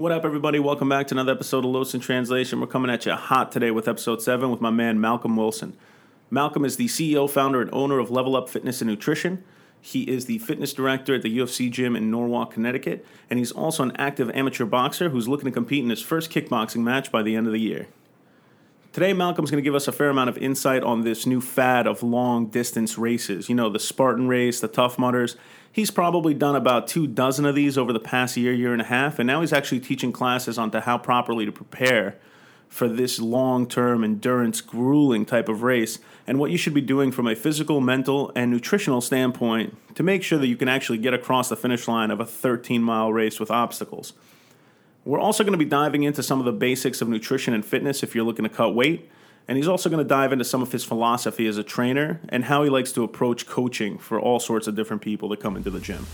What up, everybody? Welcome back to another episode of Los Translation. We're coming at you hot today with episode 7 with my man Malcolm Wilson. Malcolm is the CEO, founder, and owner of Level Up Fitness and Nutrition. He is the fitness director at the UFC gym in Norwalk, Connecticut, and he's also an active amateur boxer who's looking to compete in his first kickboxing match by the end of the year. Today, Malcolm's going to give us a fair amount of insight on this new fad of long distance races. You know, the Spartan race, the Tough Mudders. He's probably done about two dozen of these over the past year, year and a half, and now he's actually teaching classes on to how properly to prepare for this long term endurance, grueling type of race, and what you should be doing from a physical, mental, and nutritional standpoint to make sure that you can actually get across the finish line of a 13 mile race with obstacles. We're also going to be diving into some of the basics of nutrition and fitness if you're looking to cut weight. And he's also going to dive into some of his philosophy as a trainer and how he likes to approach coaching for all sorts of different people that come into the gym.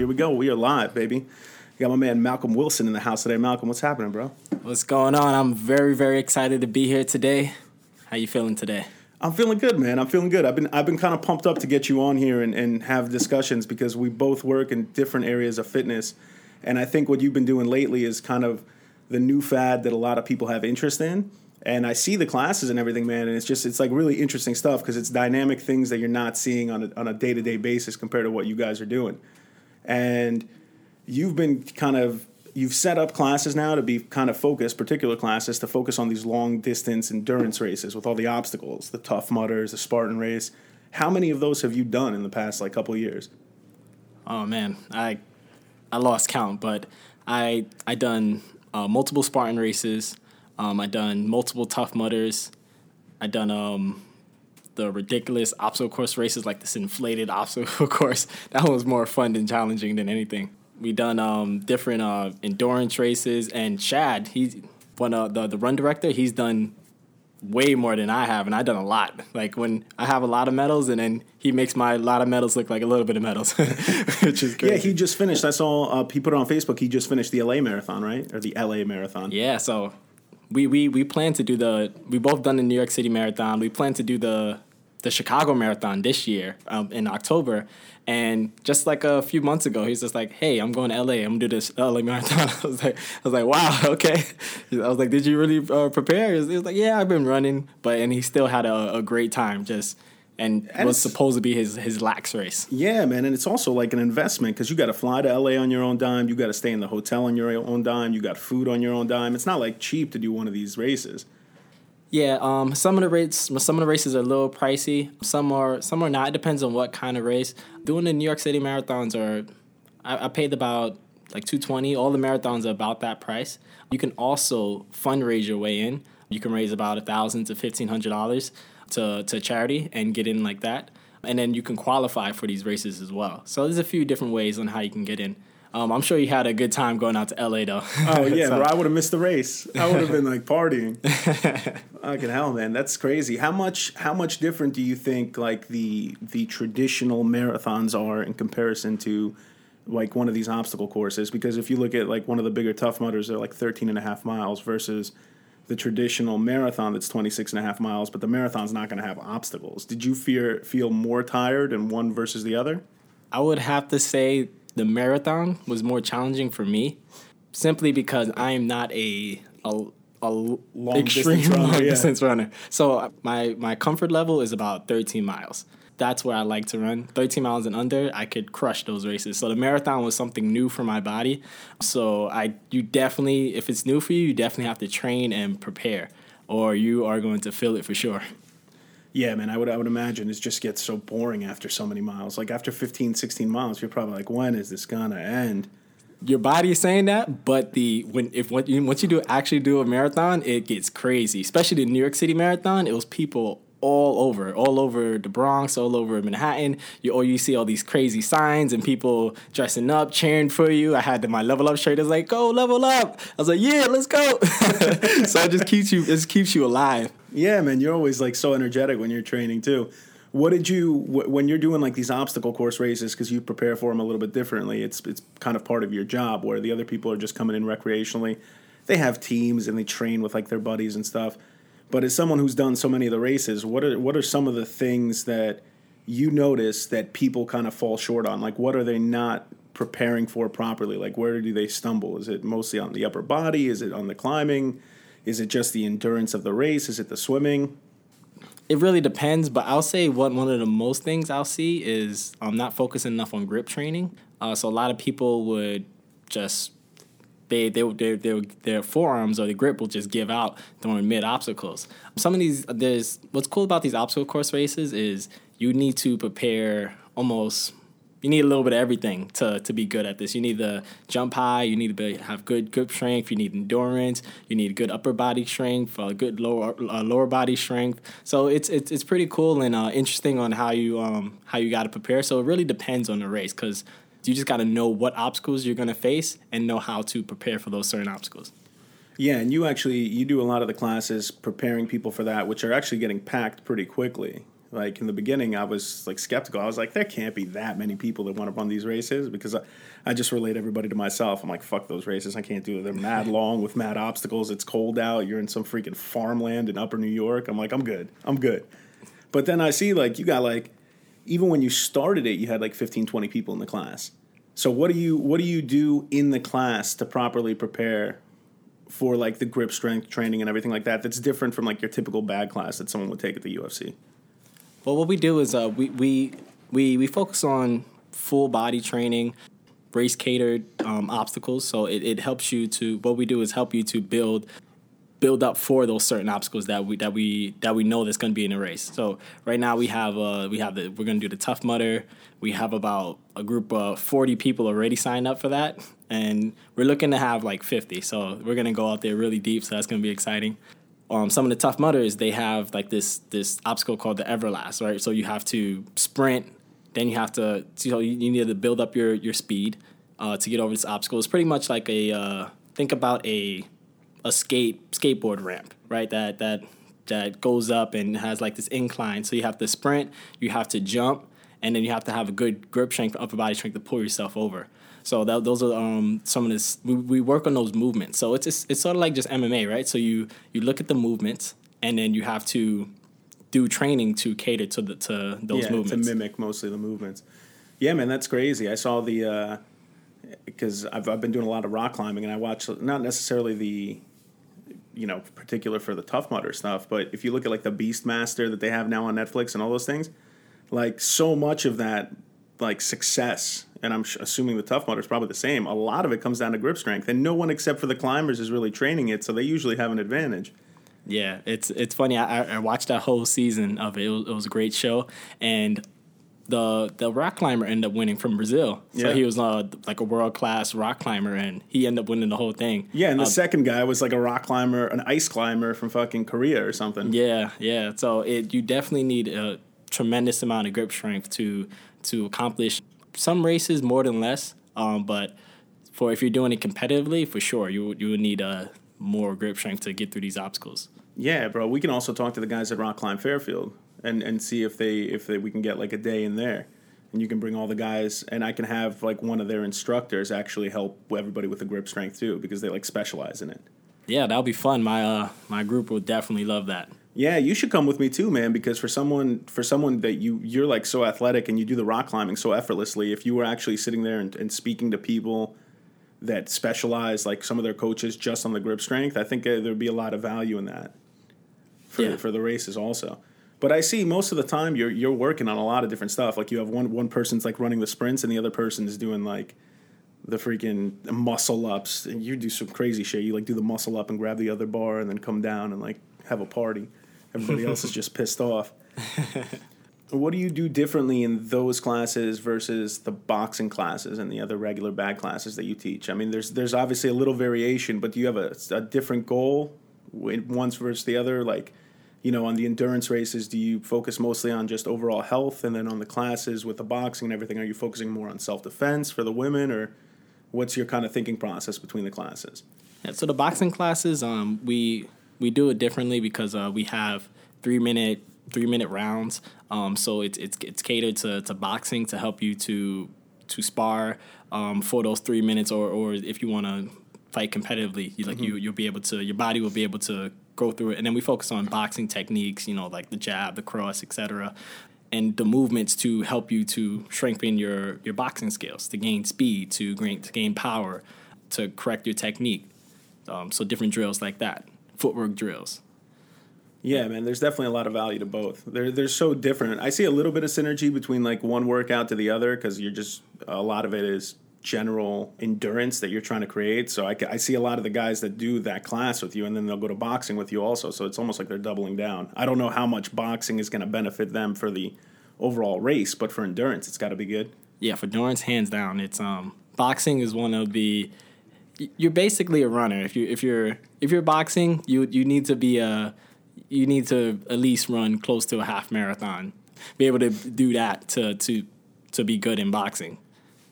Here we go. We are live, baby. Got my man Malcolm Wilson in the house today. Malcolm, what's happening, bro? What's going on? I'm very, very excited to be here today. How you feeling today? I'm feeling good, man. I'm feeling good. I've been I've been kind of pumped up to get you on here and, and have discussions because we both work in different areas of fitness. And I think what you've been doing lately is kind of the new fad that a lot of people have interest in. And I see the classes and everything, man, and it's just it's like really interesting stuff because it's dynamic things that you're not seeing on a, on a day-to-day basis compared to what you guys are doing. And you've been kind of you've set up classes now to be kind of focused, particular classes to focus on these long distance endurance races with all the obstacles, the tough mudders, the Spartan race. How many of those have you done in the past like couple years? Oh man, I I lost count, but I I done uh, multiple Spartan races. Um, I done multiple Tough Mudders. I done um, the ridiculous obstacle course races, like this inflated obstacle course. That one was more fun than challenging than anything. We done um, different uh, endurance races, and Chad, he's one of the the run director. He's done way more than I have, and I've done a lot. Like when I have a lot of medals, and then he makes my lot of medals look like a little bit of medals, which is great. Yeah, he just finished. I saw uh, he put it on Facebook. He just finished the LA marathon, right? Or the LA marathon. Yeah, so we we we plan to do the we both done the New York City Marathon. We plan to do the the Chicago Marathon this year um, in October. And just like a few months ago, he's just like, "Hey, I'm going to LA. I'm gonna do this LA Marathon." I was like, "I was like, wow, okay." I was like, "Did you really uh, prepare?" He was, like, "Yeah, I've been running," but and he still had a, a great time. Just and, And was supposed to be his his lax race. Yeah, man, and it's also like an investment because you got to fly to LA on your own dime. You got to stay in the hotel on your own dime. You got food on your own dime. It's not like cheap to do one of these races. Yeah, um, some of the rates, some of the races are a little pricey. Some are, some are not. It depends on what kind of race. Doing the New York City marathons are, I, I paid about like two twenty. All the marathons are about that price. You can also fundraise your way in. You can raise about a thousand to fifteen hundred dollars to to charity and get in like that. And then you can qualify for these races as well. So there's a few different ways on how you can get in. Um, I'm sure you had a good time going out to LA though. Oh yeah, So- bro, I would have missed the race. I would have been like partying. Fucking hell, man, that's crazy. How much how much different do you think like the the traditional marathons are in comparison to like one of these obstacle courses? Because if you look at like one of the bigger tough mudders, they're like 13 and a half miles versus the traditional marathon that's 26 and a half miles, but the marathon's not going to have obstacles. Did you fear feel more tired in one versus the other? I would have to say the marathon was more challenging for me, simply because I am not a a, a long extreme distance runner, long yeah. distance runner. So uh, my my comfort level is about 13 miles. That's where I like to run. 13 miles and under, I could crush those races. So the marathon was something new for my body. So I you definitely if it's new for you, you definitely have to train and prepare or you are going to feel it for sure. Yeah, man, I would I would imagine it just gets so boring after so many miles. Like after 15, 16 miles, you're probably like, when is this gonna end? your body is saying that, but the when if what you, once you do actually do a marathon, it gets crazy. Especially the New York City Marathon, it was people all over, all over the Bronx, all over Manhattan. You or you see all these crazy signs and people dressing up, cheering for you. I had my level up shirt. It's like, go level up. I was like, yeah, let's go. so it just keeps you, it keeps you alive. Yeah, man, you're always like so energetic when you're training too. What did you when you're doing like these obstacle course races because you prepare for them a little bit differently? It's it's kind of part of your job where the other people are just coming in recreationally. They have teams and they train with like their buddies and stuff. But as someone who's done so many of the races, what are what are some of the things that you notice that people kind of fall short on? Like what are they not preparing for properly? Like where do they stumble? Is it mostly on the upper body? Is it on the climbing? Is it just the endurance of the race? Is it the swimming? It really depends, but I'll say what one of the most things I'll see is I'm not focusing enough on grip training. Uh, so a lot of people would just they they their their their forearms or the grip will just give out during mid obstacles. Some of these there's what's cool about these obstacle course races is you need to prepare almost you need a little bit of everything to, to be good at this. You need to jump high. You need to be, have good grip strength. You need endurance. You need good upper body strength, uh, good lower uh, lower body strength. So it's it's it's pretty cool and uh, interesting on how you um how you got to prepare. So it really depends on the race because you just got to know what obstacles you're going to face and know how to prepare for those certain obstacles. Yeah, and you actually you do a lot of the classes preparing people for that, which are actually getting packed pretty quickly. Like in the beginning, I was like skeptical. I was like, there can't be that many people that want to run these races because I, I just relate everybody to myself. I'm like, fuck those races. I can't do it. They're mad long with mad obstacles. It's cold out. You're in some freaking farmland in upper New York. I'm like, I'm good. I'm good. But then I see like you got like, even when you started it, you had like 15, 20 people in the class. So what do you what do you do in the class to properly prepare for like the grip strength training and everything like that? That's different from like your typical bag class that someone would take at the UFC. Well, what we do is uh, we, we we we focus on full body training, race catered um, obstacles. So it, it helps you to what we do is help you to build build up for those certain obstacles that we that we that we know that's going to be in a race. So right now we have uh we have the we're going to do the Tough Mudder. We have about a group of 40 people already signed up for that and we're looking to have like 50. So we're going to go out there really deep so that's going to be exciting um, some of the tough mudders they have like this this obstacle called the Everest, right? So you have to sprint, then you have to you know you need to build up your your speed uh, to get over this obstacle. It's pretty much like a uh, think about a a skate skateboard ramp, right? That that that goes up and has like this incline. So you have to sprint, you have to jump, and then you have to have a good grip strength, upper body strength to pull yourself over. So that, those are um, some of this. We, we work on those movements. So it's just, it's sort of like just MMA, right? So you you look at the movements, and then you have to do training to cater to the to those yeah, movements to mimic mostly the movements. Yeah, man, that's crazy. I saw the because uh, I've I've been doing a lot of rock climbing, and I watch not necessarily the you know particular for the tough mudder stuff, but if you look at like the Beastmaster that they have now on Netflix and all those things, like so much of that like success and I'm assuming the tough mudder is probably the same. A lot of it comes down to grip strength, and no one except for the climbers is really training it, so they usually have an advantage. Yeah, it's it's funny. I, I watched that whole season of it. It was, it was, a great show, and the the rock climber ended up winning from Brazil. So yeah. he was uh, like a world class rock climber, and he ended up winning the whole thing. Yeah, and the uh, second guy was like a rock climber, an ice climber from fucking Korea or something. Yeah, yeah. So it you definitely need a tremendous amount of grip strength to to accomplish some races more than less. Um, but for if you're doing it competitively, for sure, you you would need a uh, more grip strength to get through these obstacles. Yeah, bro. We can also talk to the guys at Rock Climb Fairfield and and see if they if they, we can get like a day in there. And you can bring all the guys, and I can have like one of their instructors actually help everybody with the grip strength too, because they like specialize in it. Yeah, that'll be fun. My uh, my group would definitely love that. Yeah, you should come with me too, man. Because for someone for someone that you you're like so athletic and you do the rock climbing so effortlessly, if you were actually sitting there and, and speaking to people that specialize, like some of their coaches, just on the grip strength, I think uh, there'd be a lot of value in that for yeah. for the races also. But I see most of the time you're you're working on a lot of different stuff. Like you have one one person's like running the sprints and the other person is doing like the freaking muscle ups. And you do some crazy shit. You like do the muscle up and grab the other bar and then come down and like have a party. Everybody else is just pissed off. what do you do differently in those classes versus the boxing classes and the other regular bag classes that you teach? I mean, there's there's obviously a little variation, but do you have a, a different goal once versus the other? Like, you know, on the endurance races, do you focus mostly on just overall health, and then on the classes with the boxing and everything, are you focusing more on self defense for the women, or what's your kind of thinking process between the classes? Yeah, so the boxing classes, um, we we do it differently because uh, we have three minute three minute rounds. Um, so it's it's it's catered to, to boxing to help you to to spar um, for those three minutes, or or if you want to fight competitively, you, like mm-hmm. you you'll be able to your body will be able to go through it. And then we focus on boxing techniques, you know, like the jab, the cross, etc and the movements to help you to strengthen your, your boxing skills, to gain speed, to gain, to gain power, to correct your technique. Um, so different drills like that, footwork drills. Yeah, man, there's definitely a lot of value to both. They're they're so different. I see a little bit of synergy between like one workout to the other because you're just a lot of it is general endurance that you're trying to create. So I, I see a lot of the guys that do that class with you, and then they'll go to boxing with you also. So it's almost like they're doubling down. I don't know how much boxing is going to benefit them for the overall race, but for endurance, it's got to be good. Yeah, for endurance, hands down. It's um boxing is one of the you're basically a runner. If you if you're if you're boxing, you you need to be a you need to at least run close to a half marathon. Be able to do that to to to be good in boxing.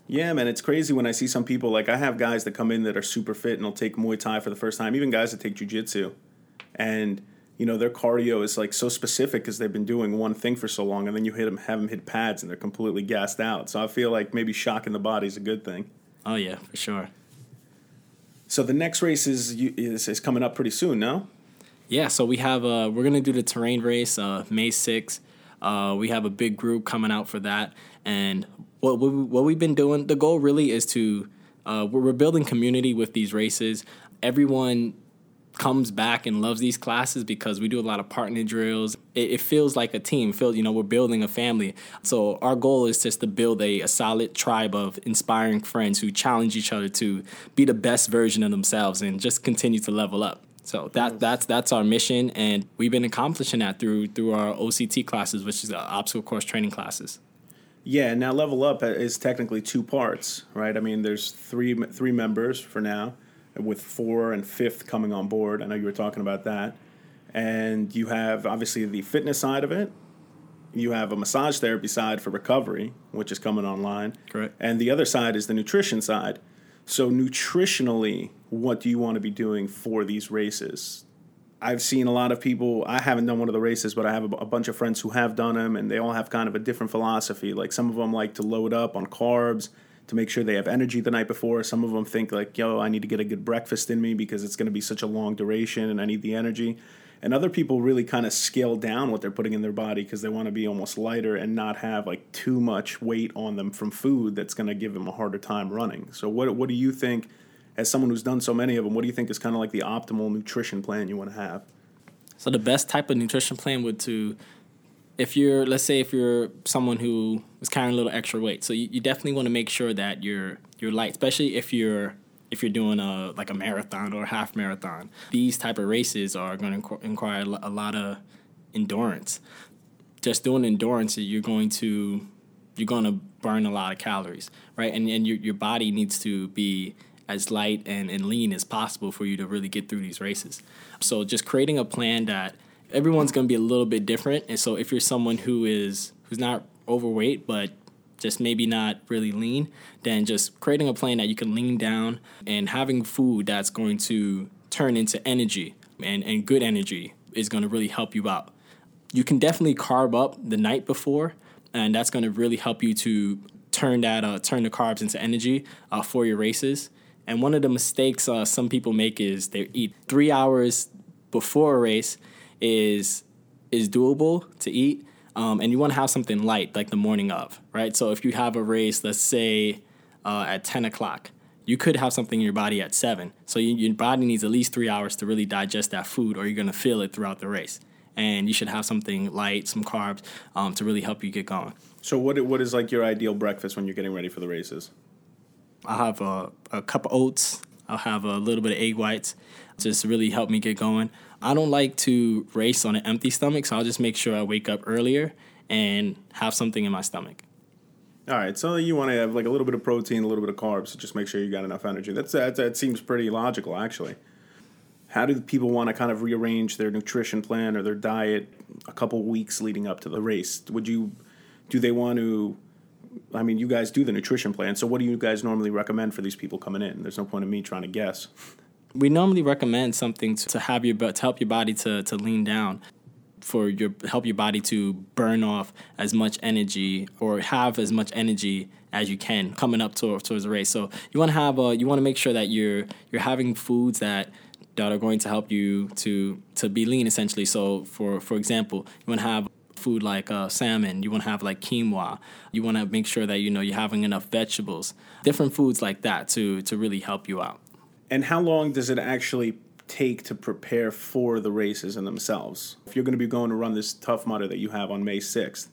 Yeah, man, it's crazy when I see some people like I have guys that come in that are super fit and will take Muay Thai for the first time, even guys that take Jiu-Jitsu. And you know, their cardio is like so specific because they've been doing one thing for so long and then you hit them have them hit pads and they're completely gassed out. So I feel like maybe shocking the body is a good thing. Oh yeah, for sure. So the next race is is, is coming up pretty soon, no? Yeah, so we have uh we're going to do the terrain race uh May 6th. Uh, we have a big group coming out for that, and what we, what we've been doing. The goal really is to uh, we're, building community with these races. Everyone comes back and loves these classes because we do a lot of partner drills. It, it feels like a team. Feel you know we're building a family. So our goal is just to build a, a solid tribe of inspiring friends who challenge each other to be the best version of themselves and just continue to level up. So that that's that's our mission, and we've been accomplishing that through through our OCT classes, which is obstacle course training classes. Yeah, now level up is technically two parts, right? I mean, there's three three members for now, with four and fifth coming on board. I know you were talking about that, and you have obviously the fitness side of it. You have a massage therapy side for recovery, which is coming online. Correct. And the other side is the nutrition side. So nutritionally, what do you want to be doing for these races? I've seen a lot of people. I haven't done one of the races, but I have a, a, bunch of friends who have done them, and they all have kind of a different philosophy. Like some of them like to load up on carbs to make sure they have energy the night before. Some of them think like, "Yo, I need to get a good breakfast in me because it's going to be such a long duration, and I need the energy." And other people really kind of scale down what they're putting in their body because they want to be almost lighter and not have like too much weight on them from food that's going to give them a harder time running. So, what what do you think? As someone who's done so many of them, what do you think is kind of like the optimal nutrition plan you want to have? So the best type of nutrition plan would to, if you're, let's say, if you're someone who is carrying a little extra weight, so you, you definitely want to make sure that you're you're light, especially if you're if you're doing a like a marathon or a half marathon. These type of races are going to require a lot of endurance. Just doing endurance, you're going to you're going to burn a lot of calories, right? And and your your body needs to be as light and, and lean as possible for you to really get through these races. So just creating a plan that everyone's going to be a little bit different. And so if you're someone who is who's not overweight but just maybe not really lean, then just creating a plan that you can lean down and having food that's going to turn into energy and, and good energy is going to really help you out. You can definitely carb up the night before, and that's going to really help you to turn that uh, turn the carbs into energy uh, for your races. And one of the mistakes uh, some people make is they eat three hours before a race is is doable to eat, um, and you want to have something light like the morning of, right? So if you have a race, let's say uh, at ten o'clock, you could have something in your body at seven. So you, your body needs at least three hours to really digest that food, or you're gonna feel it throughout the race. And you should have something light, some carbs, um, to really help you get going. So what what is like your ideal breakfast when you're getting ready for the races? I'll have a, a cup of oats. I'll have a little bit of egg whites. Just really help me get going. I don't like to race on an empty stomach, so I'll just make sure I wake up earlier and have something in my stomach. All right, so you want to have like a little bit of protein, a little bit of carbs, so just make sure you got enough energy. That's that, that seems pretty logical, actually. How do people want to kind of rearrange their nutrition plan or their diet a couple weeks leading up to the race? Would you do they want to I mean, you guys do the nutrition plan. So, what do you guys normally recommend for these people coming in? There's no point in me trying to guess. We normally recommend something to, to have your to help your body to, to lean down for your help your body to burn off as much energy or have as much energy as you can coming up to, towards the race. So you want to have a you want to make sure that you're you're having foods that that are going to help you to to be lean essentially. So for for example, you want to have food like uh, salmon. You want to have like quinoa. You want to make sure that you know you're having enough vegetables, different foods like that to to really help you out. And how long does it actually take to prepare for the races in themselves? If you're going to be going to run this Tough Mudder that you have on May 6th,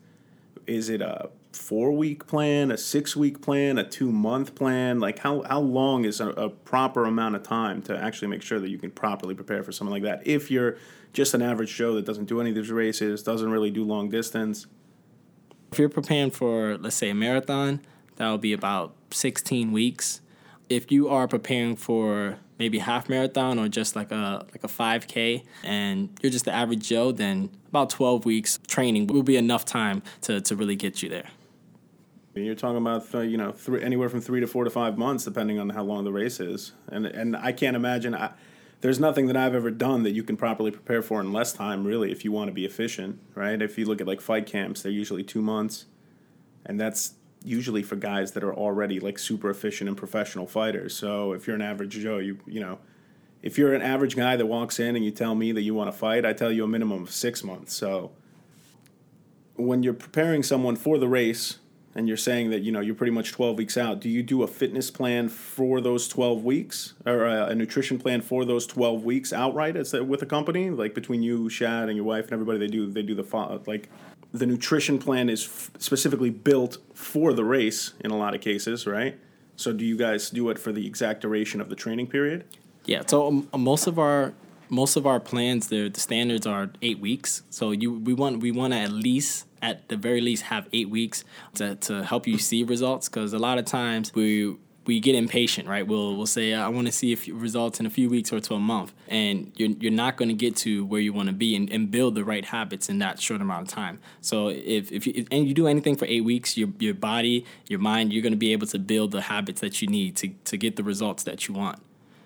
is it a four week plan, a six week plan, a two month plan? Like, how, how long is a, a, proper amount of time to actually make sure that you can properly prepare for something like that? If you're just an average Joe that doesn't do any of these races, doesn't really do long distance. If you're preparing for, let's say, a marathon, that'll be about 16 weeks. If you are preparing for maybe half marathon or just like a like a 5k and you're just the average joe then about 12 weeks training will be enough time to, to really get you there you're talking about you know three, anywhere from three to four to five months depending on how long the race is and and i can't imagine I, there's nothing that i've ever done that you can properly prepare for in less time really if you want to be efficient right if you look at like fight camps they're usually two months and that's usually for guys that are already like super efficient and professional fighters. So if you're an average Joe, you you know, if you're an average guy that walks in and you tell me that you want to fight, I tell you a minimum of six months. So when you're preparing someone for the race and you're saying that you know you're pretty much 12 weeks out, do you do a fitness plan for those 12 weeks or a, a nutrition plan for those 12 weeks outright as with a company like between you, Chad, and your wife and everybody? They do they do the like the nutrition plan is f- specifically built for the race in a lot of cases, right? So do you guys do it for the exact duration of the training period? Yeah. So um, most of our most of our plans, the the standards are eight weeks. So you we want we want to at least at the very least have eight weeks to to help you see results because a lot of times we we get impatient, right? We'll we'll say I want to see results in a few weeks or to a month, and you're you're not going to get to where you want to be and, and build the right habits in that short amount of time. So if if you if, and you do anything for eight weeks, your your body, your mind, you're going to be able to build the habits that you need to to get the results that you want.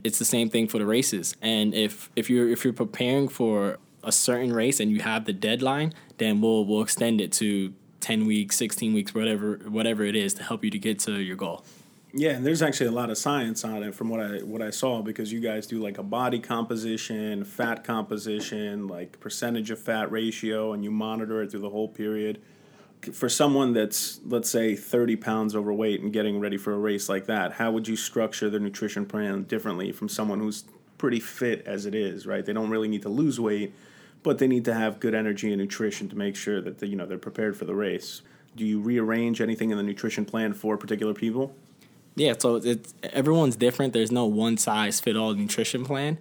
It's the same thing for the races, and if if you're if you're preparing for a certain race and you have the deadline, then we'll we'll extend it to 10 weeks, 16 weeks, whatever whatever it is to help you to get to your goal. Yeah, and there's actually a lot of science on it from what I what I saw because you guys do like a body composition, fat composition, like percentage of fat ratio, and you monitor it through the whole period. For someone that's let's say 30 pounds overweight and getting ready for a race like that, how would you structure the nutrition plan differently from someone who's pretty fit as it is? Right, they don't really need to lose weight, but they need to have good energy and nutrition to make sure that the, you know they're prepared for the race. Do you rearrange anything in the nutrition plan for particular people? Yeah, so it's everyone's different. There's no one size fit all nutrition plan.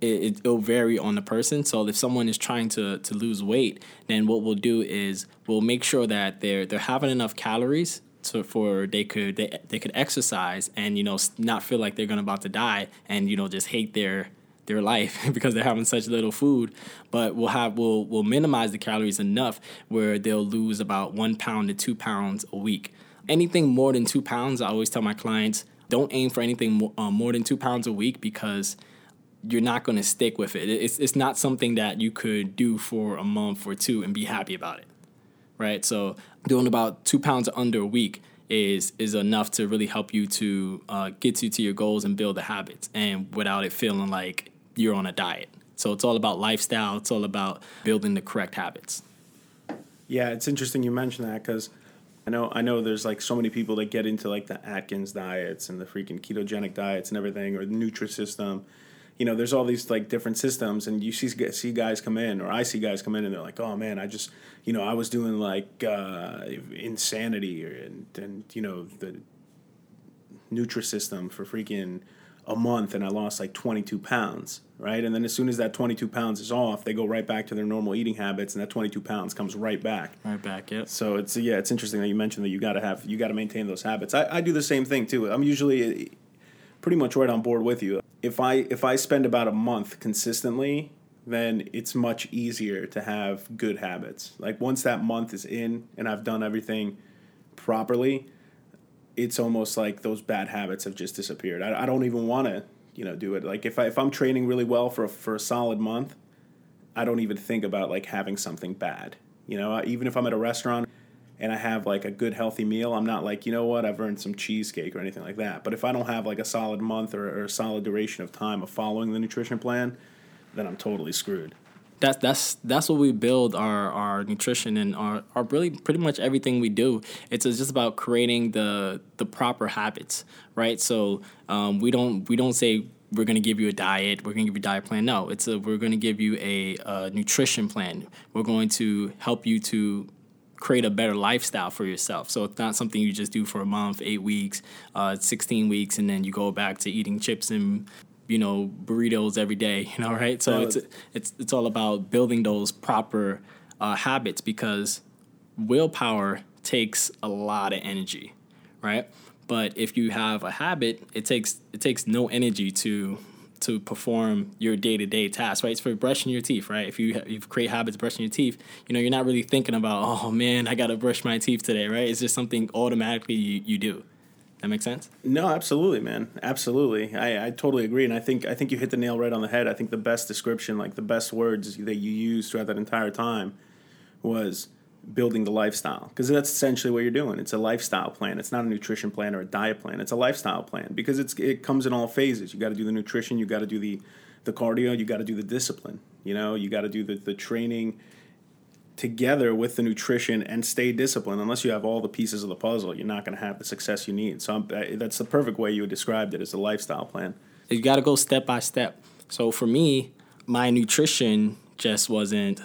It, will vary on the person. So if someone is trying to, to lose weight, then what we'll do is we'll make sure that they're they're having enough calories to for they could they, they could exercise and you know not feel like they're gonna about to die and you know just hate their their life because they're having such little food. But we'll have we'll we'll minimize the calories enough where they'll lose about one pound to two pounds a week anything more than two pounds, I always tell my clients don't aim for anything more, uh, more than two pounds a week because you're not going to stick with it. It's it's not something that you could do for a month or two and be happy about it, right? So doing about two pounds under a week is is enough to really help you to uh, get you to your goals and build the habits, and without it feeling like you're on a diet. So it's all about lifestyle. It's all about building the correct habits. Yeah, it's interesting you mentioned that because I know I know there's like so many people that get into like the Atkins diets and the freaking ketogenic diets and everything or the Nutrisystem. You know, there's all these like different systems, and you see see guys come in, or I see guys come in, and they're like, "Oh man, I just, you know, I was doing like uh, insanity, and and you know the Nutrisystem for freaking a month and I lost like 22 pounds, right? And then as soon as that 22 pounds is off, they go right back to their normal eating habits, and that 22 pounds comes right back. Right back, yeah. So it's yeah, it's interesting that you mentioned that you got to have you got to maintain those habits. I, I do the same thing too. I'm usually eh, pretty much right on board with you. If I if I spend about a month consistently, then it's much easier to have good habits. Like once that month is in and I've done everything properly, it's almost like those bad habits have just disappeared. I, I don't even want to, you know do it. Like if I if I'm training really well for a, for a solid month, I don't even think about like having something bad. You know, even if I'm at a restaurant and I have like a good healthy meal, I'm not like, you know what, I've earned some cheesecake or anything like that. But if I don't have like a solid month or, or a solid duration of time of following the nutrition plan, then I'm totally screwed. That's that's that's what we build our, our nutrition and our, our really pretty much everything we do. It's just about creating the the proper habits, right? So um, we don't we don't say we're going to give you a diet, we're going to give you a diet plan. No, it's a we're going to give you a, a nutrition plan. We're going to help you to create a better lifestyle for yourself. So it's not something you just do for a month, eight weeks, uh, 16 weeks, and then you go back to eating chips and you know burritos every day. You know, right? So it's it's it's all about building those proper uh, habits because willpower takes a lot of energy, right? But if you have a habit, it takes it takes no energy to to perform your day to day tasks, right? It's for brushing your teeth, right? If you you create habits brushing your teeth, you know you're not really thinking about, oh man, I gotta brush my teeth today, right? It's just something automatically you, you do. That makes sense? No, absolutely, man. Absolutely. I, I totally agree. And I think I think you hit the nail right on the head. I think the best description, like the best words that you used throughout that entire time was building the lifestyle. Because that's essentially what you're doing. It's a lifestyle plan. It's not a nutrition plan or a diet plan. It's a lifestyle plan because it's it comes in all phases. You gotta do the nutrition, you gotta do the the cardio, you gotta do the discipline. You know, you gotta do the, the training together with the nutrition and stay disciplined. Unless you have all the pieces of the puzzle, you're not going to have the success you need. So I'm, uh, that's the perfect way you described it as a lifestyle plan. You got to go step by step. So for me, my nutrition just wasn't.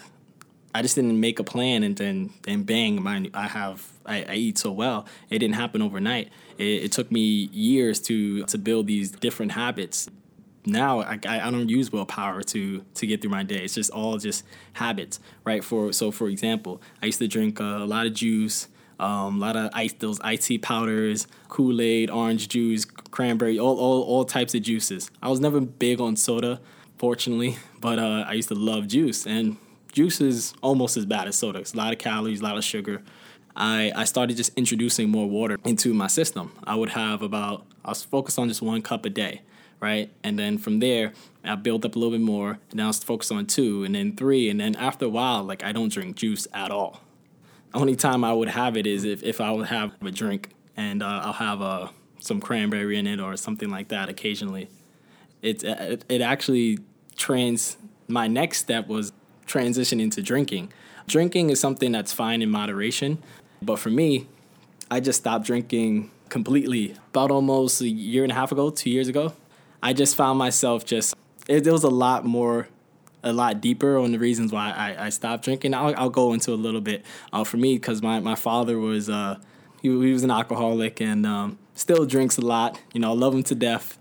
I just didn't make a plan and then then bang, my I have I, I eat so well. It didn't happen overnight. It, it took me years to to build these different habits now I, I don't use willpower to to get through my day. It's just all just habits, right? For so for example, I used to drink a lot of juice, um, a lot of ice, those iced powders, Kool Aid, orange juice, cranberry, all, all all types of juices. I was never big on soda, fortunately, but uh, I used to love juice, and juice is almost as bad as soda. It's a lot of calories, a lot of sugar. I, I started just introducing more water into my system. I would have about, I was focused on just one cup a day right? And then from there, I built up a little bit more, and now I focus on two, and then three, and then after a while, like I don't drink juice at all. Only time I would have it is if, if I would have a drink, and uh, I'll have uh, some cranberry in it or something like that occasionally. It, it, it actually trans, my next step was transitioning to drinking. Drinking is something that's fine in moderation, but for me, I just stopped drinking completely about almost a year and a half ago, two years ago. I just found myself just it, it was a lot more a lot deeper on the reasons why I, I stopped drinking. I'll, I'll go into a little bit uh, for me because my, my father was uh, he, he was an alcoholic and um, still drinks a lot. You know, I love him to death.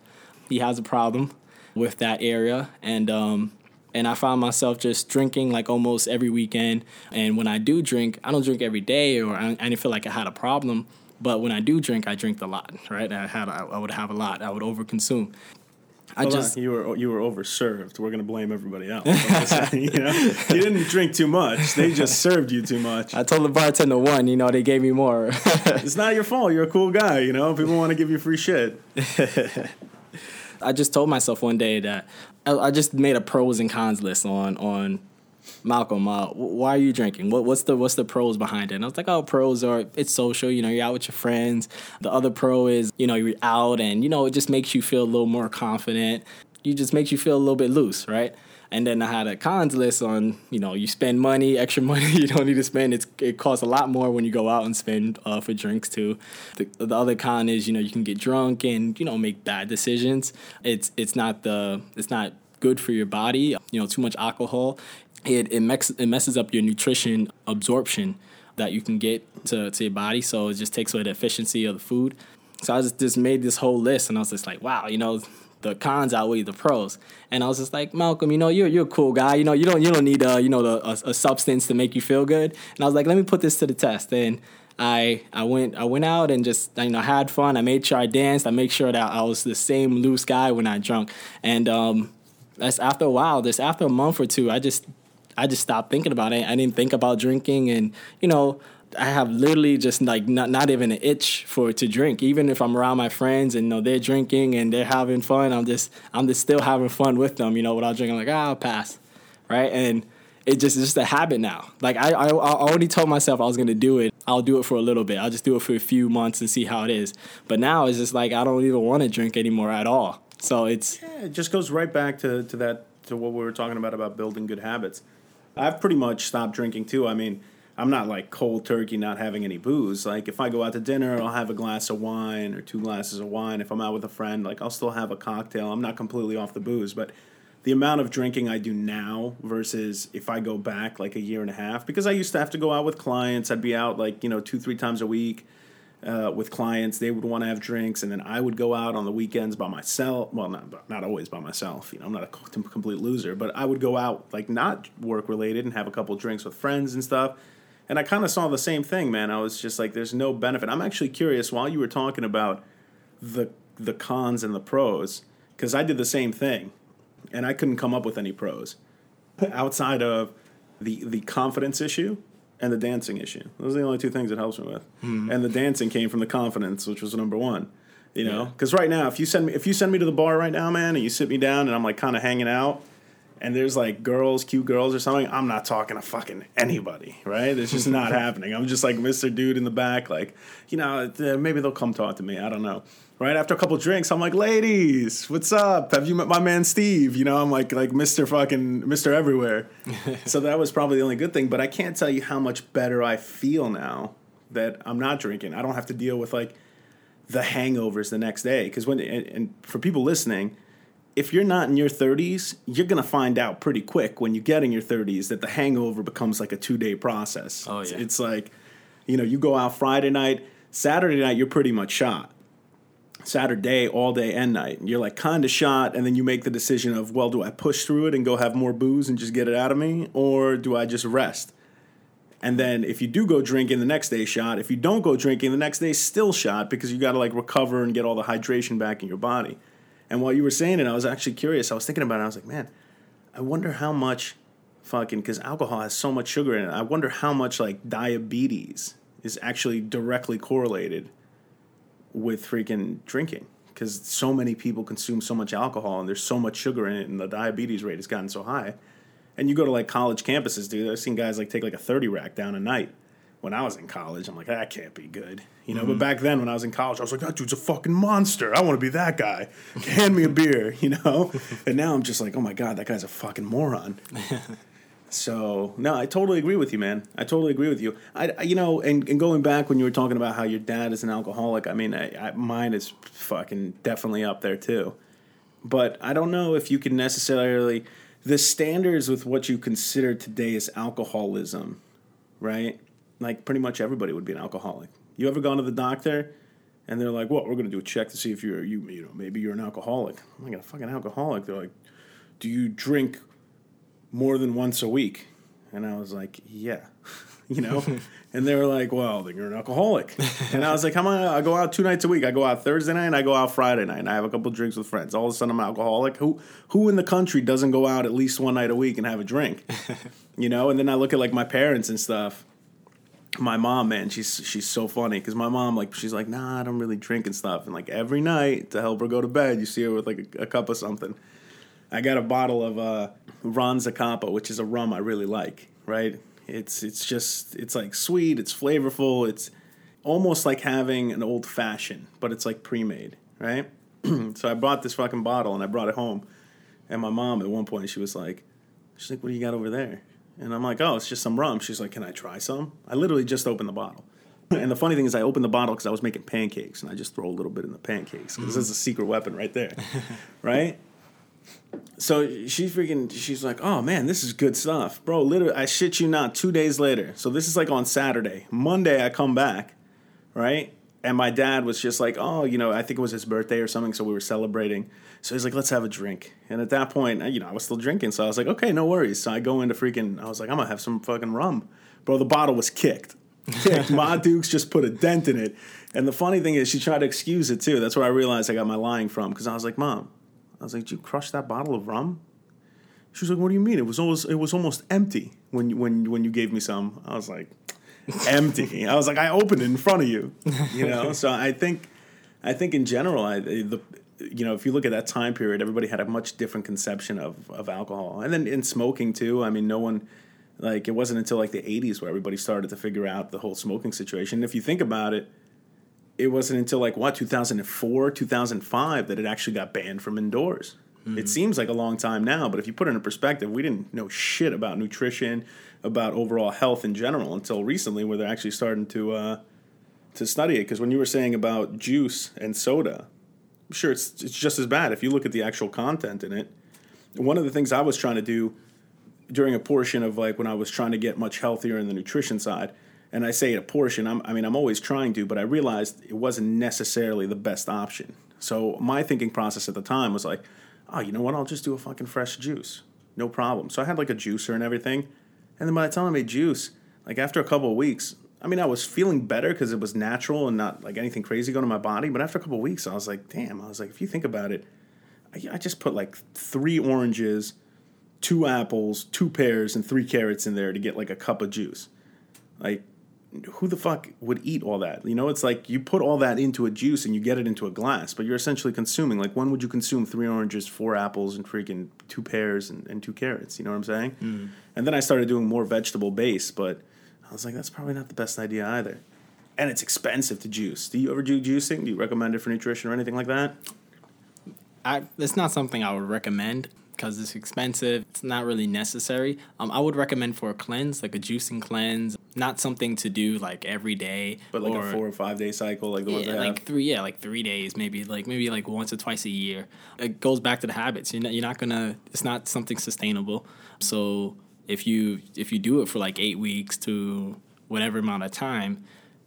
He has a problem with that area and um, and I found myself just drinking like almost every weekend. And when I do drink, I don't drink every day or I, I didn't feel like I had a problem. But when I do drink, I drink a lot, right? I had I would have a lot. I would overconsume. I Hold just on. you were you were overserved. We're gonna blame everybody else. you know, you didn't drink too much. They just served you too much. I told the bartender one. You know, they gave me more. it's not your fault. You're a cool guy. You know, people want to give you free shit. I just told myself one day that I, I just made a pros and cons list on on Malcolm, uh, why are you drinking? What, what's the what's the pros behind it? And I was like, oh, pros are it's social. You know, you're out with your friends. The other pro is you know you're out and you know it just makes you feel a little more confident. You just makes you feel a little bit loose, right? And then I had a cons list on, you know, you spend money, extra money you don't need to spend. It's, it costs a lot more when you go out and spend uh, for drinks too. The, the other con is, you know, you can get drunk and you know make bad decisions. It's it's not the it's not good for your body. You know, too much alcohol it it, mex- it messes up your nutrition absorption that you can get to, to your body. So it just takes away the efficiency of the food. So I just, just made this whole list and I was just like, wow, you know, the cons outweigh the pros. And I was just like, Malcolm, you know, you're you're a cool guy. You know, you don't you don't need a you know the, a, a substance to make you feel good. And I was like, let me put this to the test. And I I went I went out and just you know had fun. I made sure I danced. I made sure that I was the same loose guy when I drunk. And um, that's after a while. Just after a month or two, I just I just stopped thinking about it. I didn't think about drinking, and you know, I have literally just like not not even an itch for to drink. Even if I'm around my friends and you know they're drinking and they're having fun, I'm just I'm just still having fun with them. You know, without drinking, like ah, I'll pass, right? And it just it's just a habit now. Like I, I I already told myself I was gonna do it. I'll do it for a little bit. I'll just do it for a few months and see how it is. But now it's just like I don't even want to drink anymore at all. So it's Yeah, it just goes right back to, to that to what we were talking about about building good habits. I've pretty much stopped drinking too. I mean, I'm not like cold turkey not having any booze. Like if I go out to dinner, I'll have a glass of wine or two glasses of wine. If I'm out with a friend, like I'll still have a cocktail. I'm not completely off the booze, but the amount of drinking I do now versus if I go back like a year and a half, because I used to have to go out with clients. I'd be out like, you know, two, three times a week uh, with clients. They would want to have drinks, and then I would go out on the weekends by myself. Well, not not always by myself. You know, I'm not a complete loser, but I would go out like not work related and have a couple drinks with friends and stuff. And I kind of saw the same thing, man. I was just like, there's no benefit. I'm actually curious while you were talking about the the cons and the pros, because I did the same thing, and I couldn't come up with any pros outside of the the confidence issue and the dancing issue. Those are the only two things it helps me with. Hmm. And the dancing came from the confidence, which was number one. You know, Yeah. because right now, if you send me if you send me to the bar right now, man, and you sit me down and I'm like kind of hanging out, and there's like girls, cute girls or something, I'm not talking to fucking anybody, right? It's just not happening. I'm just like Mr. Dude in the back, like, you know, maybe they'll come talk to me. I don't know. Right after a couple drinks, I'm like, ladies, what's up? Have you met my man Steve? You know, I'm like like Mr. fucking Mr. Everywhere. so that was probably the only good thing. But I can't tell you how much better I feel now that I'm not drinking. I don't have to deal with like the hangovers the next day. Because when and, and for people listening, if you're not in your 30s, you're gonna find out pretty quick when you get in your 30s that the hangover becomes like a two day process. Oh, It's- yeah. it's like, you know, you go out Friday night, Saturday night, you're pretty much shot. Saturday, all day and night. You're like kind of shot, and then you make the decision of, well, do I push through it and go have more booze and just get it out of me, or do I just rest? And then if you do go drinking the next day, shot. If you don't go drinking the next day, still shot because you got to like recover and get all the hydration back in your body. And while you were saying it, I was actually curious. I was thinking about it. I was like, man, I wonder how much fucking because alcohol has so much sugar in it. I wonder how much like diabetes is actually directly correlated with freaking drinking because so many people consume so much alcohol and there's so much sugar in it and the diabetes rate has gotten so high. And you go to like college campuses, dude. I've seen guys like take like a 30 rack down a night. When I was in college, I'm like, ah, that can't be good. You know, but mm-hmm. back then when I was in college, I was like, that dude's a fucking monster. I want to be that guy. Hand me a beer, you know? and now I'm just like, oh my God, that guy's a fucking moron. So no, I totally agree with you, man. I totally agree with you. I, you know, and, and going back when you were talking about how your dad is an alcoholic, I mean, I, I, mine is fucking definitely up there too. But I don't know if you can necessarily the standards with what you consider today as alcoholism, right? Like pretty much everybody would be an alcoholic. You ever gone to the doctor? And they're like, "Well, we're gonna do a check to see if you're you you know maybe you're an alcoholic." I'm like a fucking alcoholic. They're like, "Do you drink more than once a week? And I was like, yeah, you know? and they were like, well, then you're an alcoholic. and I was like, how am I? I go out two nights a week. I go out Thursday night and I go out Friday night and I have a couple drinks with friends. All of a sudden I'm an alcoholic. Who, who in the country doesn't go out at least one night a week and have a drink? you know? And then I look at like my parents and stuff. My mom, man, she's she's so funny because my mom, like, she's like, nah, I don't really drink and stuff. And like every night to help her go to bed, you see her with like a, a cup of something. I got a bottle of uh, Ron Zacapa, which is a rum I really like. Right? It's it's just it's like sweet, it's flavorful, it's almost like having an old fashioned, but it's like pre made. Right? so I bought this fucking bottle and I brought it home, and my mom at one point she was like, she's like, "What do you got over there?" And I'm like, "Oh, it's just some rum." She's like, "Can I try some?" I literally just opened the bottle. And the funny thing is, I opened the bottle because I was making pancakes, and I just throw a little bit in the pancakes because this is a secret weapon right there, right? So she freaking, she's like, oh man, this is good stuff. Bro, literally, I shit you not, two days later. So this is like on Saturday. Monday, I come back, right? And my dad was just like, oh, you know, I think it was his birthday or something. So we were celebrating. So he's like, let's have a drink. And at that point, you know, I was still drinking. So I was like, okay, no worries. So I go into freaking, I was like, I'm to have some fucking rum. Bro, the bottle was kicked. Kicked. Ma Dukes just put a dent in it. And the funny thing is, she tried to excuse it too. That's where I realized I got my lying from. Because I was like, Mom, I was like, "Did you crush that bottle of rum?" She was like, "What do you mean? It was almost it was almost empty when you, when when you gave me some." I was like, empty. I was like, I opened it in front of you, you know. so I think, I think in general, I the you know if you look at that time period, everybody had a much different conception of of alcohol, and then in smoking too. I mean, no one. Like it wasn't until like the '80s where everybody started to figure out the whole smoking situation. And if you think about it, it wasn't until like what 2004 2005 that it actually got banned from indoors. Mm-hmm. it seems like a long time now but if you put it in perspective we didn't know shit about nutrition about overall health in general until recently where they're actually starting to uh, to study it. Because when you were saying about juice and soda I'm sure it's, it's just as bad if you look at the actual content in it. One of the things i was trying to do during a portion of like when i was trying to get much healthier in the nutrition side and I say a portion. I'm, I mean, I'm always trying to, but I realized it wasn't necessarily the best option. So my thinking process at the time was like, oh, you know what? I'll just do a fucking fresh juice, no problem. So I had like a juicer and everything, and then by the time I made juice, like after a couple of weeks, I mean, I was feeling better because it was natural and not like anything crazy going to my body. But after a couple of weeks, I was like, damn. I was like, if you think about it, I, I just put like three oranges, two apples, two pears, and three carrots in there to get like a cup of juice. Like who the fuck would eat all that? You know, it's like you put all that into a juice and you get it into a glass, but you're essentially consuming. Like, when would you consume three oranges, four apples, and freaking two pears and, and two carrots? You know what I'm saying? Mm. And then I started doing more vegetable base, but I was like, that's probably not the best idea either. And it's expensive to juice. Do you ever do juicing? Do you recommend it for nutrition or anything like that? I, it's not something I would recommend because it's expensive. It's not really necessary. Um, I would recommend for a cleanse, like a juicing cleanse, not something to do like every day, but like or, a four or five day cycle, like the yeah, ones I like have. three, yeah, like three days, maybe like maybe like once or twice a year. It goes back to the habits. You're not, you're not gonna. It's not something sustainable. So if you if you do it for like eight weeks to whatever amount of time,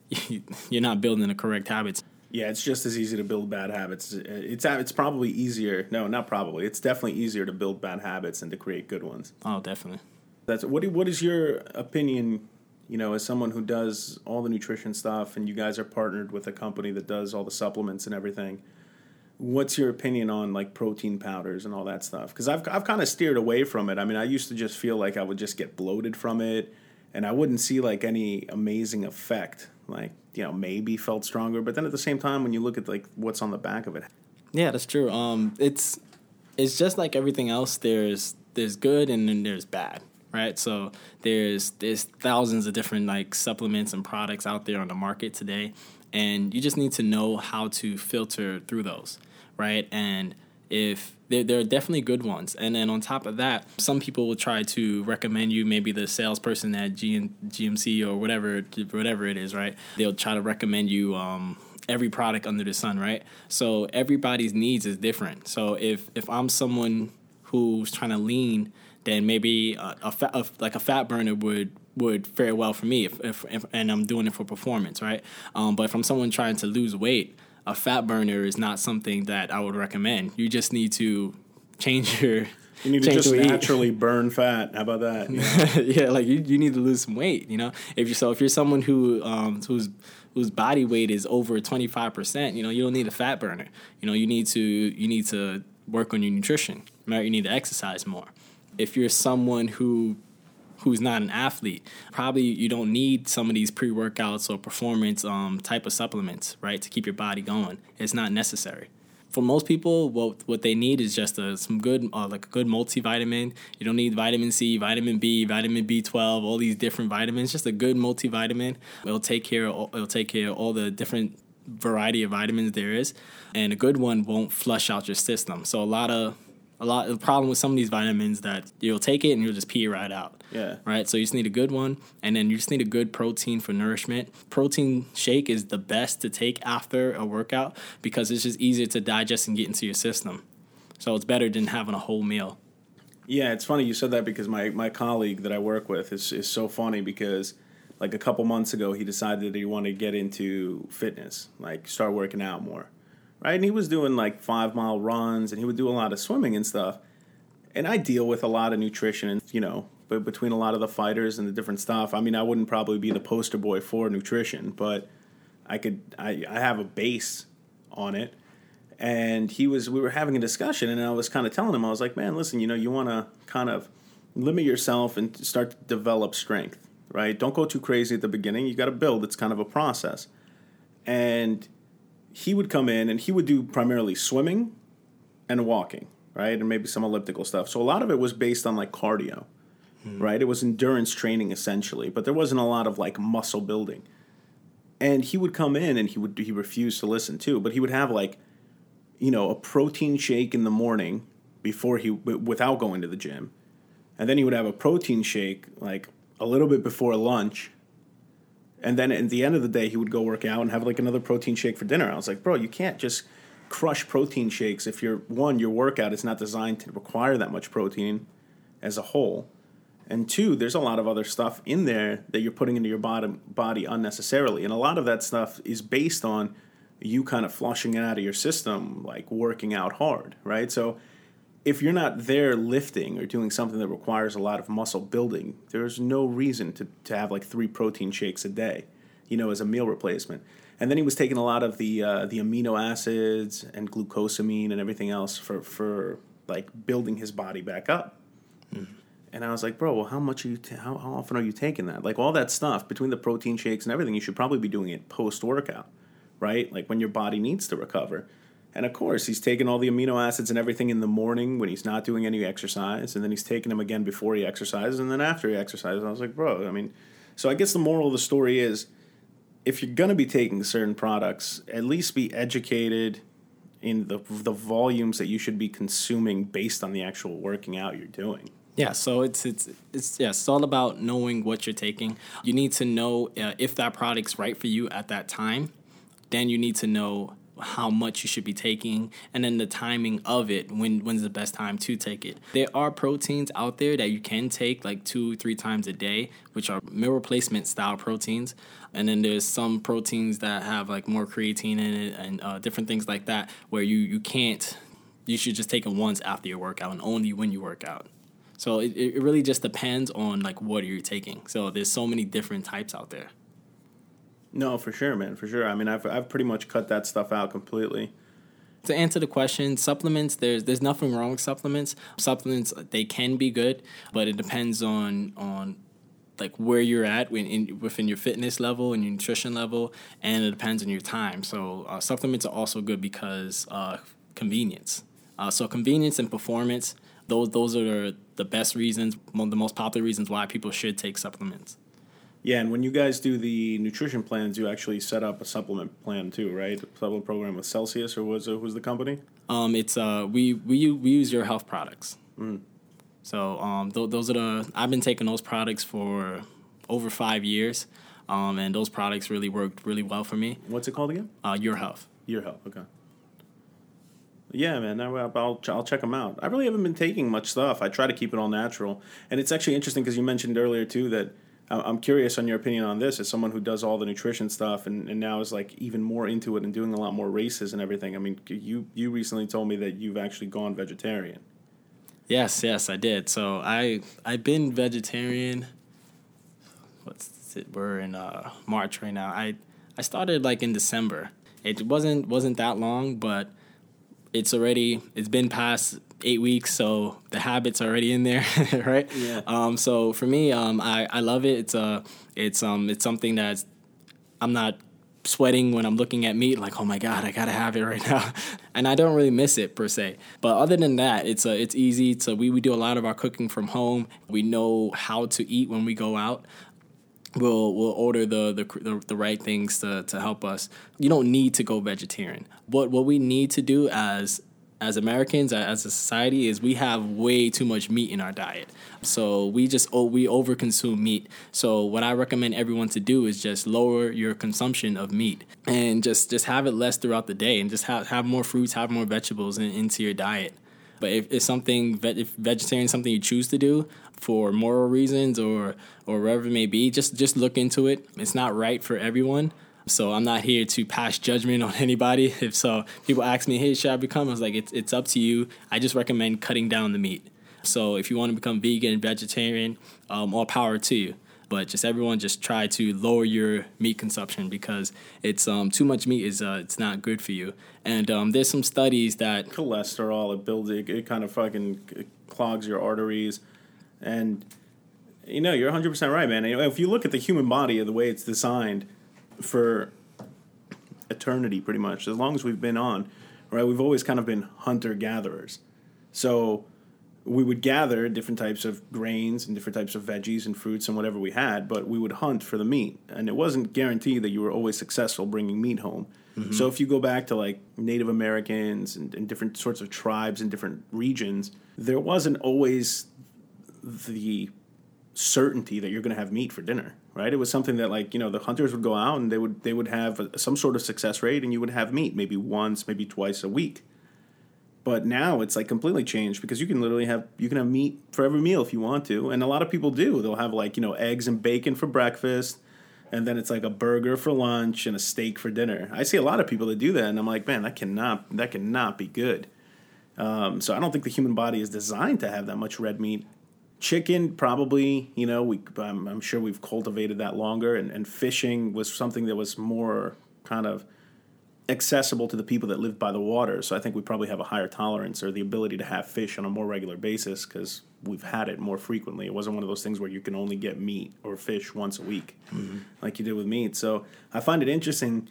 you're not building the correct habits. Yeah, it's just as easy to build bad habits. Uh, it's it's probably easier. No, not probably. It's definitely easier to build bad habits than to create good ones. Oh, definitely. That's what. What is your opinion? You know, as someone who does all the nutrition stuff, and you guys are partnered with a company that does all the supplements and everything. What's your opinion on like protein powders and all that stuff? Because I've I've kind of steered away from it. I mean, I used to just feel like I would just get bloated from it, and I wouldn't see like any amazing effect. Like you know maybe felt stronger. But then at the same time, when you look at like what's on the back of it, yeah, that's true. Um, it's it's just like everything else. There's there's good and then there's bad, right? So there's there's thousands of different like supplements and products out there on the market today, and you just need to know how to filter through those, right? And if there, there are definitely good ones. And then on top of that, some people will try to recommend you maybe the salesperson at G- GNC or whatever whatever it is, right? They'll try to recommend you um, every product under the sun, right? So everybody's needs is different. So if if I'm someone who's trying to lean, then maybe a, a, fat, a like a fat burner would would fare well for me if, if, if and I'm doing it for performance, right? Um, but if I'm someone trying to lose weight, a fat burner is not something that I would recommend. You just need to change your. You need to just naturally burn fat. How about that? Yeah, yeah like you, you need to lose some weight. You know, if you so if you're someone who um who's whose body weight is over 25 percent, you know, you don't need a fat burner. You know, you need to you need to work on your nutrition. Right, you need to exercise more. If you're someone who who's not an athlete, probably you don't need some of these pre workouts or performance um, type of supplements, right, to keep your body going. It's not necessary. For most people, what what they need is just a, some good, uh, like a good multivitamin. You don't need vitamin C, vitamin B, vitamin B twelve, all these different vitamins. Just a good multivitamin. It'll take care. Of, it'll take care of all the different variety of vitamins there is, and a good one won't flush out your system. So a lot of a lot the problem with some of these vitamins that you'll take it and you'll just pee right out. Yeah. Right. So you just need a good one, and then you just need a good protein for nourishment. Protein shake is the best to take after a workout because it's just easier to digest and get into your system. So it's better than having a whole meal. Yeah, it's funny you said that because my, my colleague that I work with is, is so funny because like a couple months ago he decided that he wanted to get into fitness, like start working out more right? And he was doing like five mile runs, and he would do a lot of swimming and stuff. And I deal with a lot of nutrition, and you know, but between a lot of the fighters and the different stuff. I mean, I wouldn't probably be the poster boy for nutrition, but I could. I I have a base on it. And he was, we were having a discussion, and I was kind of telling him, I was like, man, listen, you know, you want to kind of limit yourself and start to develop strength, right? Don't go too crazy at the beginning. You got to build. It's kind of a process. And he would come in and he would do primarily swimming and walking, right? And maybe some elliptical stuff. So a lot of it was based on like cardio, mm. right? It was endurance training essentially, but there wasn't a lot of like muscle building. And he would come in and he would he refused to listen too, but he would have like you know, a protein shake in the morning before he without going to the gym. And then he would have a protein shake like a little bit before lunch. And then at the end of the day, he would go work out and have like another protein shake for dinner. I was like, bro, you can't just crush protein shakes if you're one, your workout is not designed to require that much protein as a whole. And two, there's a lot of other stuff in there that you're putting into your body, body unnecessarily. And a lot of that stuff is based on you kind of flushing it out of your system, like working out hard, right? So if you're not there lifting or doing something that requires a lot of muscle building, there's no reason to, to have like three protein shakes a day, you know, as a meal replacement. And then he was taking a lot of the uh, the amino acids and glucosamine and everything else for for like building his body back up. Mm. And I was like, bro, well, how much are you? T- how, how often are you taking that? Like all that stuff between the protein shakes and everything, you should probably be doing it post workout right? Like when your body needs to recover. And of course, he's taking all the amino acids and everything in the morning when he's not doing any exercise, and then he's taking them again before he exercises, and then after he exercises. I was like, bro, I mean, so I guess the moral of the story is if you're going to be taking certain products, at least be educated in the the volumes that you should be consuming based on the actual working out you're doing. Yeah, so it's it's it's yeah, it's all about knowing what you're taking. You need to know uh, if that product's right for you at that time then you need to know how much you should be taking and then the timing of it when when's the best time to take it. There are proteins out there that you can take like two three times a day which are meal replacement style proteins. And then there's some proteins that have like more creatine in it and uh, different things like that where you you can't you should just take it once after your workout and only when you work out. So it, it really just depends on like what you're taking. So there's so many different types out there no, for sure, man, for sure. I mean, I've I've pretty much cut that stuff out completely. To answer the question, supplements there's there's nothing wrong with supplements. Supplements they can be good, but it depends on on like where you're at when in, within your fitness level and your nutrition level, and it depends on your time. So uh, supplements are also good because uh, convenience. Uh, so convenience and performance, those those are the best reasons, the most popular reasons why people should take supplements. Yeah, and when you guys do the nutrition plans, you actually set up a supplement plan too, right? A supplement program with Celsius, or was it, who's the company? Um, it's uh, we we we use your health products. Mm. So um, th- those are the I've been taking those products for over five years, um, and those products really worked really well for me. What's it called again? Uh, your health. Your health. Okay. Yeah, man, I'll, I'll check them out. I really haven't been taking much stuff. I try to keep it all natural, and it's actually interesting because you mentioned earlier too that I'm curious on your opinion on this as someone who does all the nutrition stuff and, and now is like even more into it and doing a lot more races and everything. I mean, you you recently told me that you've actually gone vegetarian. Yes, yes, I did. So I I've been vegetarian. What's it? We're in uh, March right now. I I started like in December. It wasn't wasn't that long, but it's already it's been past eight weeks, so the habits are already in there, right? Yeah. Um, so for me, um, I, I love it. It's a uh, it's um it's something that's I'm not sweating when I'm looking at meat like oh my god I gotta have it right now. And I don't really miss it per se. But other than that it's uh, it's easy. So we, we do a lot of our cooking from home. We know how to eat when we go out. We'll we'll order the, the the, the right things to, to help us. You don't need to go vegetarian. What what we need to do as as Americans, as a society, is we have way too much meat in our diet. So we just oh, we overconsume meat. So what I recommend everyone to do is just lower your consumption of meat and just just have it less throughout the day, and just have have more fruits, have more vegetables in, into your diet. But if it's something if vegetarian something you choose to do for moral reasons or or whatever it may be, just just look into it. It's not right for everyone. So I'm not here to pass judgment on anybody. If so, people ask me, "Hey, should I become?" I was like, "It's it's up to you. I just recommend cutting down the meat." So if you want to become vegan and vegetarian, um, all power to you. But just everyone, just try to lower your meat consumption because it's um, too much meat is uh, it's not good for you. And um, there's some studies that cholesterol it builds it, it kind of fucking clogs your arteries, and You know, you're 100% right, man. If you look at the human body and the way it's designed for eternity, pretty much, as long as we've been on, right, we've always kind of been hunter gatherers. So we would gather different types of grains and different types of veggies and fruits and whatever we had, but we would hunt for the meat. And it wasn't guaranteed that you were always successful bringing meat home. Mm-hmm. So if you go back to like Native Americans and, and different sorts of tribes in different regions, there wasn't always the certainty that you're going to have meat for dinner right? It was something that like you know the hunters would go out and they would they would have a, some sort of success rate and you would have meat maybe once maybe twice a week. But now it's like completely changed because you can literally have you can have meat for every meal if you want to. And a lot of people do. They'll have like you know eggs and bacon for breakfast and then it's like a burger for lunch and a steak for dinner. I see a lot of people that do that and i'm like man that cannot that cannot be good. Um, so i don't think the human body is designed to have that much red meat chicken probably you know we I'm, I'm, sure we've cultivated that longer and, and fishing was something that was more kind of accessible to the people that live by the water. So i think we probably have a higher tolerance or the ability to have fish on a more regular basis because we've had it more frequently. It wasn't one of those things where you can only get meat or fish once a week mm-hmm. like you did with meat. So i find it interesting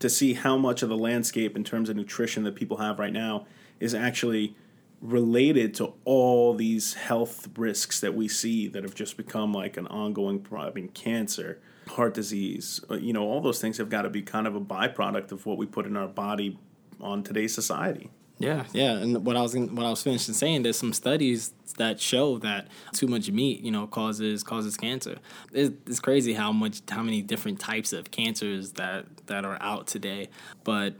to see how much of the landscape in terms of nutrition that people have right now is actually related to all these health risks that we see that have just become like an ongoing problem. I mean, cancer, heart disease, uh, you know, all those things have got to be kind of a byproduct of what we put in our body on today's society. Yeah, yeah, and what I was what I was finishing saying, there's some studies that show that too much meat, you know, causes causes cancer. It's, it's crazy how much how many different types of cancers that that are out today, but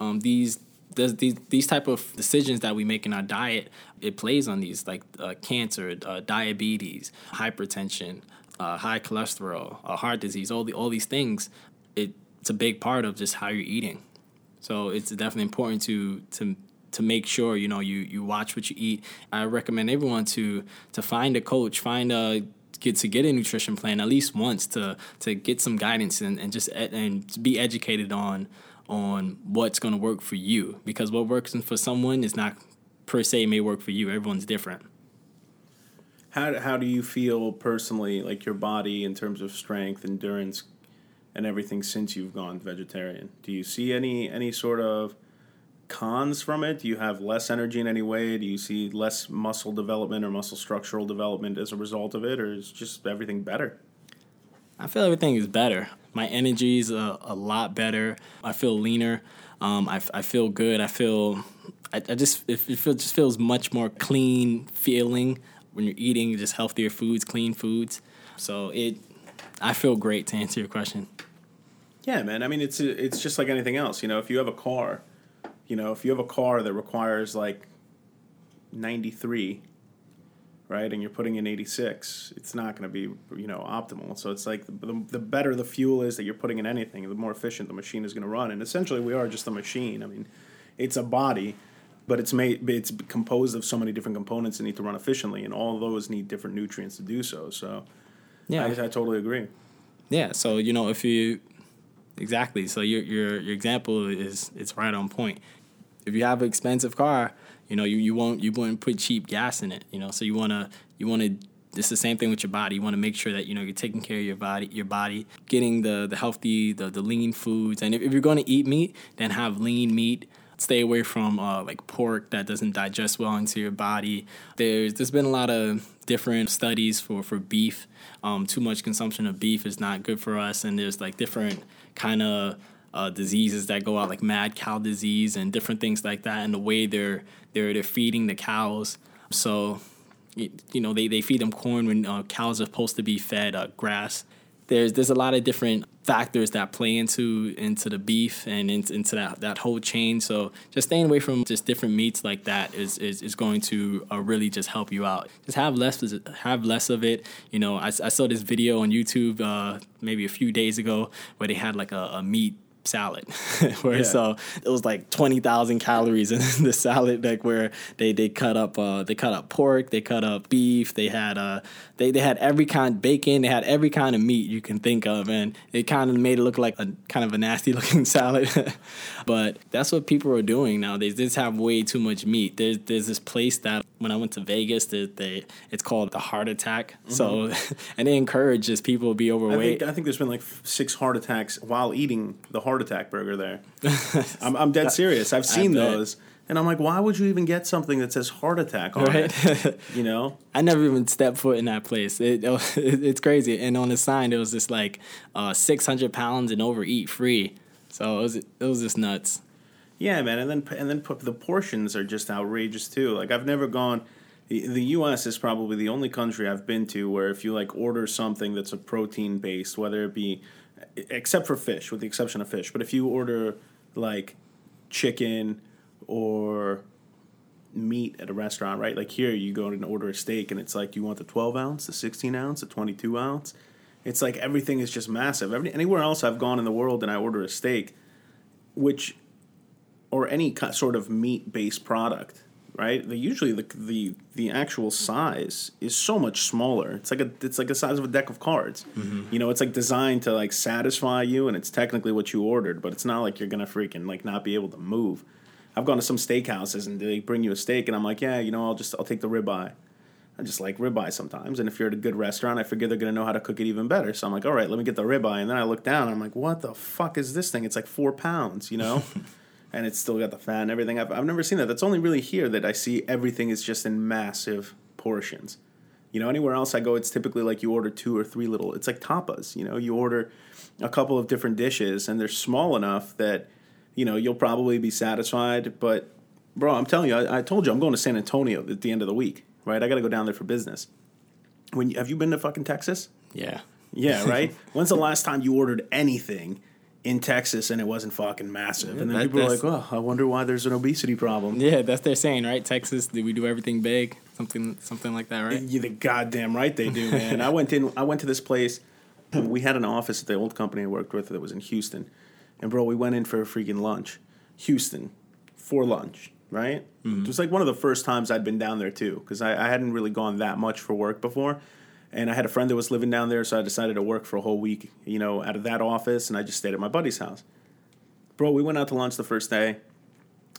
um, these these these type of decisions that we make in our diet it plays on these like uh, cancer uh, diabetes hypertension uh, high cholesterol heart disease all the all these things it, it's a big part of just how you're eating. So it's definitely important to to to make sure you know you you watch what you eat. I recommend everyone to to find a coach find a get to get a nutrition plan at least once to to get some guidance and, and just and be educated on on what's going to work for you because what works for someone is not per se may work for you. Everyone's different. How how do you feel personally, like your body in terms of strength, endurance, and everything since you've gone vegetarian? Do you see any any sort of cons from it? Do you have less energy in any way? Do you see less muscle development or muscle structural development as a result of it, or is just everything better? I feel everything is better. My energy is a, a lot better. I feel leaner. Um, I, I feel good. I feel, I, I just, it, it feel, just feels much more clean feeling when you're eating just healthier foods, clean foods. So it, I feel great to answer your question. Yeah, man. I mean, it's it's just like anything else. You know, if you have a car, you know, if you have a car that requires like ninety three right? And you're putting in 86, it's not going to be, you know, optimal. So it's like the, the better the fuel is that you're putting in anything, the more efficient the machine is going to run. And essentially, we are just a machine. I mean, it's a body, but it's made it's composed of so many different components that need to run efficiently, and all those need different nutrients to do so. So, yeah, I, I totally agree. Yeah. So you know, if you exactly, so your your your example is it's right on point. If you have an expensive car you know, you, you won't you won't put cheap gas in it. You know, so you wanna you wanna it's the same thing with your body. You want to make sure that you know you're taking care of your body, your body, getting the the healthy, the the lean foods. And if, if you're going to eat meat, then have lean meat. Stay away from uh, like pork that doesn't digest well into your body. There's there's been a lot of different studies for for beef. Um, too much consumption of beef is not good for us, and there's like different kind of uh, diseases that go out, like mad cow disease and different things like that, and the way they're they're they're feeding the cows. So, you know, they, they feed them corn when uh, cows are supposed to be fed uh, grass. There's there's a lot of different factors that play into into the beef and into, into that, that whole chain. So just staying away from just different meats like that is is, is going to uh, really just help you out. Just have less have less of it. You know, I, I saw this video on YouTube uh, maybe a few days ago where they had like a, a meat salad where yeah. so it was like 20,000 calories in the salad like where they they cut up uh they cut up pork they cut up beef they had uh they, they had every kind of bacon they had every kind of meat you can think of and it kind of made it look like a kind of a nasty looking salad but that's what people are doing now they just have way too much meat there's there's this place that when I went to Vegas, they, they it's called the heart attack. So Mm-hmm. and they encourage just people to be I overweight. think, I think there's been like six heart attacks while eating the heart attack burger there. I'm, I'm dead serious. I've seen those. And I'm like, why would you even get something that says heart attack on it? You know? I never even stepped foot in that place. It, it, it's crazy. And on the sign, it was just like uh, 600 pounds and overeat free. So it was it was just nuts. Yeah, man, and then and then the portions are just outrageous too. Like I've never gone. The the U.S. is probably the only country I've been to where if you like order something that's a protein based, whether it be, except for fish, with the exception of fish, but if you order like chicken or meat at a restaurant, right? Like here, you go and order a steak, and it's like you want the twelve ounce, the sixteen ounce, the twenty two ounce. It's like everything is just massive. Every, anywhere else I've gone in the world and I order a steak, which or any sort of meat based product, right? The usually the the the actual size is so much smaller. It's like a it's like the size of a deck of cards. Mm-hmm. You know, it's like designed to like satisfy you, and it's technically what you ordered, but it's not like you're gonna freaking like not be able to move. I've gone to some steakhouses and they bring you a steak, and I'm like, yeah, you know, I'll just I'll take the ribeye. I just like ribeye sometimes, and if you're at a good restaurant, I figure they're gonna know how to cook it even better. So I'm like, all right, let me get the ribeye, and then I look down, and I'm like, what the fuck is this thing? It's like four pounds, you know, and it's still got the fat and everything. I've I've never seen that. That's only really here that I see everything is just in massive portions. You know, anywhere else I go, it's typically like you order two or three little. It's like tapas. You know, you order a couple of different dishes, and they're small enough that you know you'll probably be satisfied. But bro, I'm telling you, I, I told you I'm going to San Antonio at the end of the week. Right, I got to go down there for business. When you, have you been to fucking Texas? Yeah. Yeah, right. When's the last time you ordered anything in Texas and it wasn't fucking massive? And then that- people are like, "Oh, I wonder why there's an obesity problem." Yeah, that's their saying, right? Texas, do we do everything big? Something something like that, right? You're the goddamn right they do, man. I went in. I went to this place. We had an office at the old company I worked with that was in Houston, and bro, we went in for a freaking lunch, Houston, for lunch, right? Mm-hmm. It was like one of the first times I'd been down there too, because I, I hadn't really gone that much for work before, and I had a friend that was living down there, so I decided to work for a whole week, you know, out of that office, and I just stayed at my buddy's house. Bro, we went out to lunch the first day,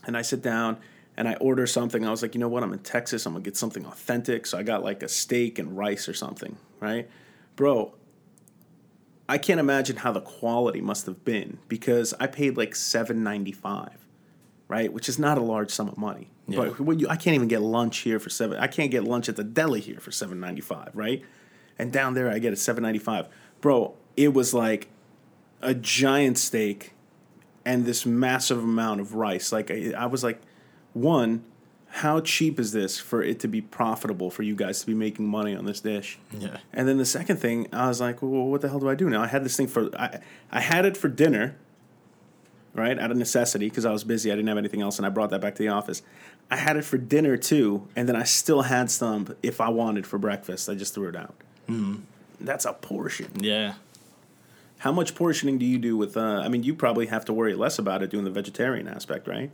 and I sit down and I order something. I was like, you know what? I'm in Texas. I'm gonna get something authentic. So I got like a steak and rice or something, right? Bro, I can't imagine how the quality must have been because I paid like seven ninety five, right? Which is not a large sum of money. Yeah. But you, I can't even get lunch here for seven. I can't get lunch at the deli here for seven ninety five, right? And down there, I get a seven ninety five, bro. It was like a giant steak and this massive amount of rice. Like I, I was like, one, how cheap is this for it to be profitable for you guys to be making money on this dish? Yeah. And then the second thing, I was like, well, what the hell do I do now? I had this thing for I, I had it for dinner, right, out of necessity because I was busy. I didn't have anything else, and I brought that back to the office. I had it for dinner too, and then I still had some if I wanted for breakfast. I just threw it out. That's a portion. Yeah. How much portioning do you do with? Uh, I mean, you probably have to worry less about it doing the vegetarian aspect, right?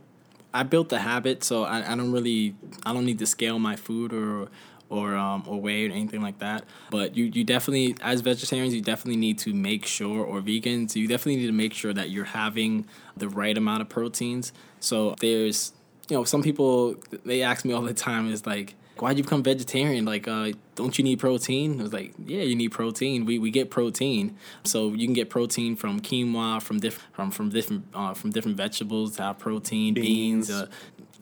I built the habit, so I, I don't really I don't need to scale my food or or um, or weigh or anything like that. But you, you definitely as vegetarians you definitely need to make sure or vegans you definitely need to make sure that you're having the right amount of proteins. So there's you know some people they ask me all the time is like why'd you become vegetarian? Like, uh, don't you need protein? I was like, yeah, you need protein. We, we get protein, so you can get protein from quinoa, from different from from different uh, from different vegetables to have protein, beans. Beans. uh,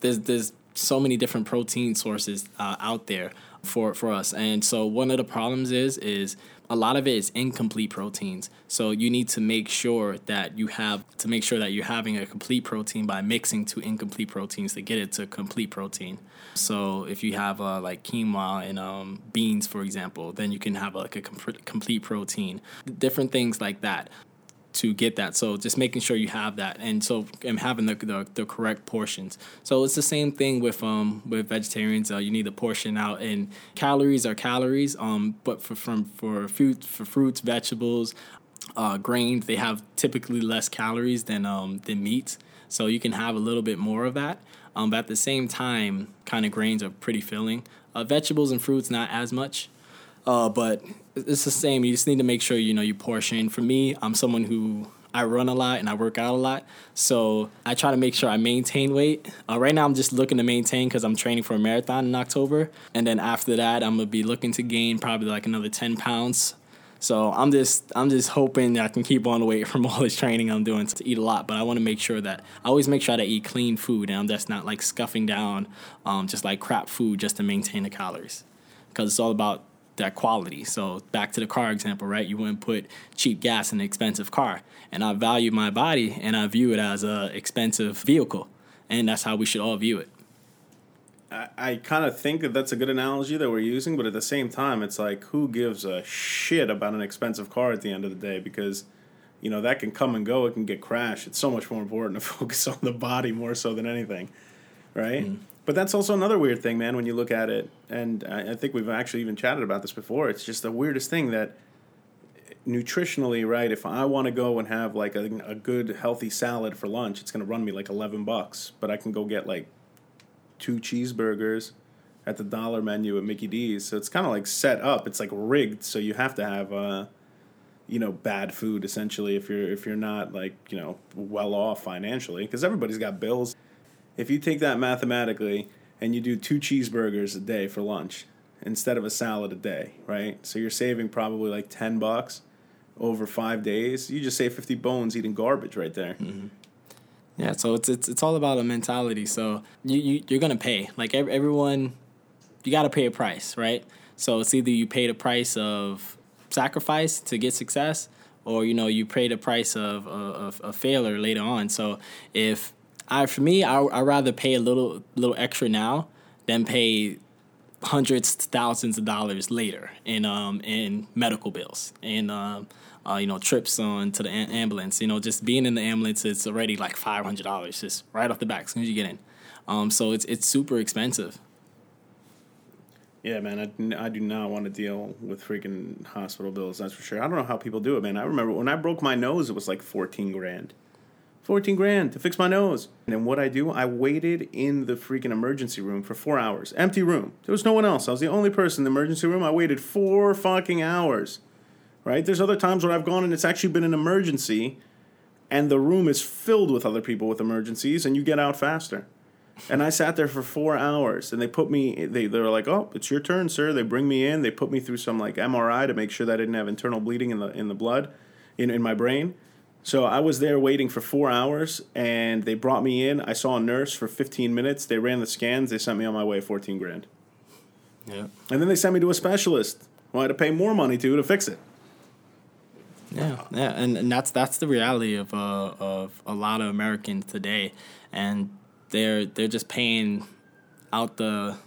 there's there's so many different protein sources uh, out there for for us, and so one of the problems is is a lot of it is incomplete proteins. So you need to make sure that you have to make sure that you're having a complete protein by mixing two incomplete proteins to get it to complete protein. So if you have uh, like quinoa and um, beans, for example, then you can have like a com- complete protein. Different things like that to get that. So just making sure you have that, and so and having the the, the correct portions. So it's the same thing with um with vegetarians. Uh, you need to portion out, and calories are calories. Um, but for from for fruit for fruits, vegetables, uh, grains, they have typically less calories than um than meats. So you can have a little bit more of that. Um, but at the same time, kind of grains are pretty filling. Uh, vegetables and fruits not as much. Uh, but it's the same. You just need to make sure you know you portion. For me, I'm someone who I run a lot and I work out a lot. So I try to make sure I maintain weight. Uh, right now, I'm just looking to maintain because I'm training for a marathon in October. And then after that, I'm to be looking to gain probably like another 10 pounds. So I'm just I'm just hoping I can keep on the weight from all this training I'm doing to eat a lot. But I want to make sure that I always make sure that I eat clean food and I'm just not like scuffing down um, just like crap food just to maintain the calories. Because it's all about that quality. So back to the car example, right? You wouldn't put cheap gas in an expensive car. And I value my body and I view it as a expensive vehicle. And that's how we should all view it. I, I kind of think that that's a good analogy that we're using, but at the same time, it's like who gives a shit about an expensive car at the end of the day? Because you know that can come and go, it can get crashed. It's so much more important to focus on the body more so than anything, right? Mm. But that's also another weird thing, man. When you look at it, and I, I think we've actually even chatted about this before. It's just the weirdest thing that nutritionally, right? If I want to go and have like a, a good healthy salad for lunch, it's going to run me like eleven bucks. But I can go get like two cheeseburgers at the dollar menu at Mickey D's. So it's kind of like set up. It's like rigged. So you have to have, uh, you know, bad food essentially if you're if you're not like you know well off financially because everybody's got bills. If you take that mathematically and you do two cheeseburgers a day for lunch instead of a salad a day, right? So you're saving probably like ten bucks over five days. You just save fifty bones eating garbage right there. Mm-hmm. Yeah, so it's it's it's all about a mentality. So you, you you're gonna pay like everyone, you got to pay a price, right? So it's either you pay the price of sacrifice to get success, or you know you pay the price of of a failure later on. So if I for me, I I rather pay a little little extra now than pay hundreds thousands of dollars later in um in medical bills and um uh, you know, trips on to the ambulance. You know, just being in the ambulance, it's already like five hundred dollars just right off the bat as soon as you get in. Um, so it's it's super expensive. Yeah, man, I, I do not want to deal with freaking hospital bills. That's for sure. I don't know how people do it, man. I remember when I broke my nose, it was like fourteen grand. 14 grand to fix my nose. And what I do, I waited in the freaking emergency room for four hours. Empty room. There was no one else. I was the only person in the emergency room. I waited four fucking hours right? There's other times where I've gone and it's actually been an emergency and the room is filled with other people with emergencies and you get out faster. And I sat there for four hours and they put me, they, they were like, oh, it's your turn, sir. They bring me in. They put me through some like MRI to make sure that I didn't have internal bleeding in the, in the blood, in, in my brain. So I was there waiting for four hours and they brought me in. I saw a nurse for 15 minutes. They ran the scans. They sent me on my way 14 grand. Yeah. And then they sent me to a specialist who I had to pay more money to to fix it. Yeah, yeah, and, and that's that's the reality of uh, of a lot of Americans today, and they're they're just paying out the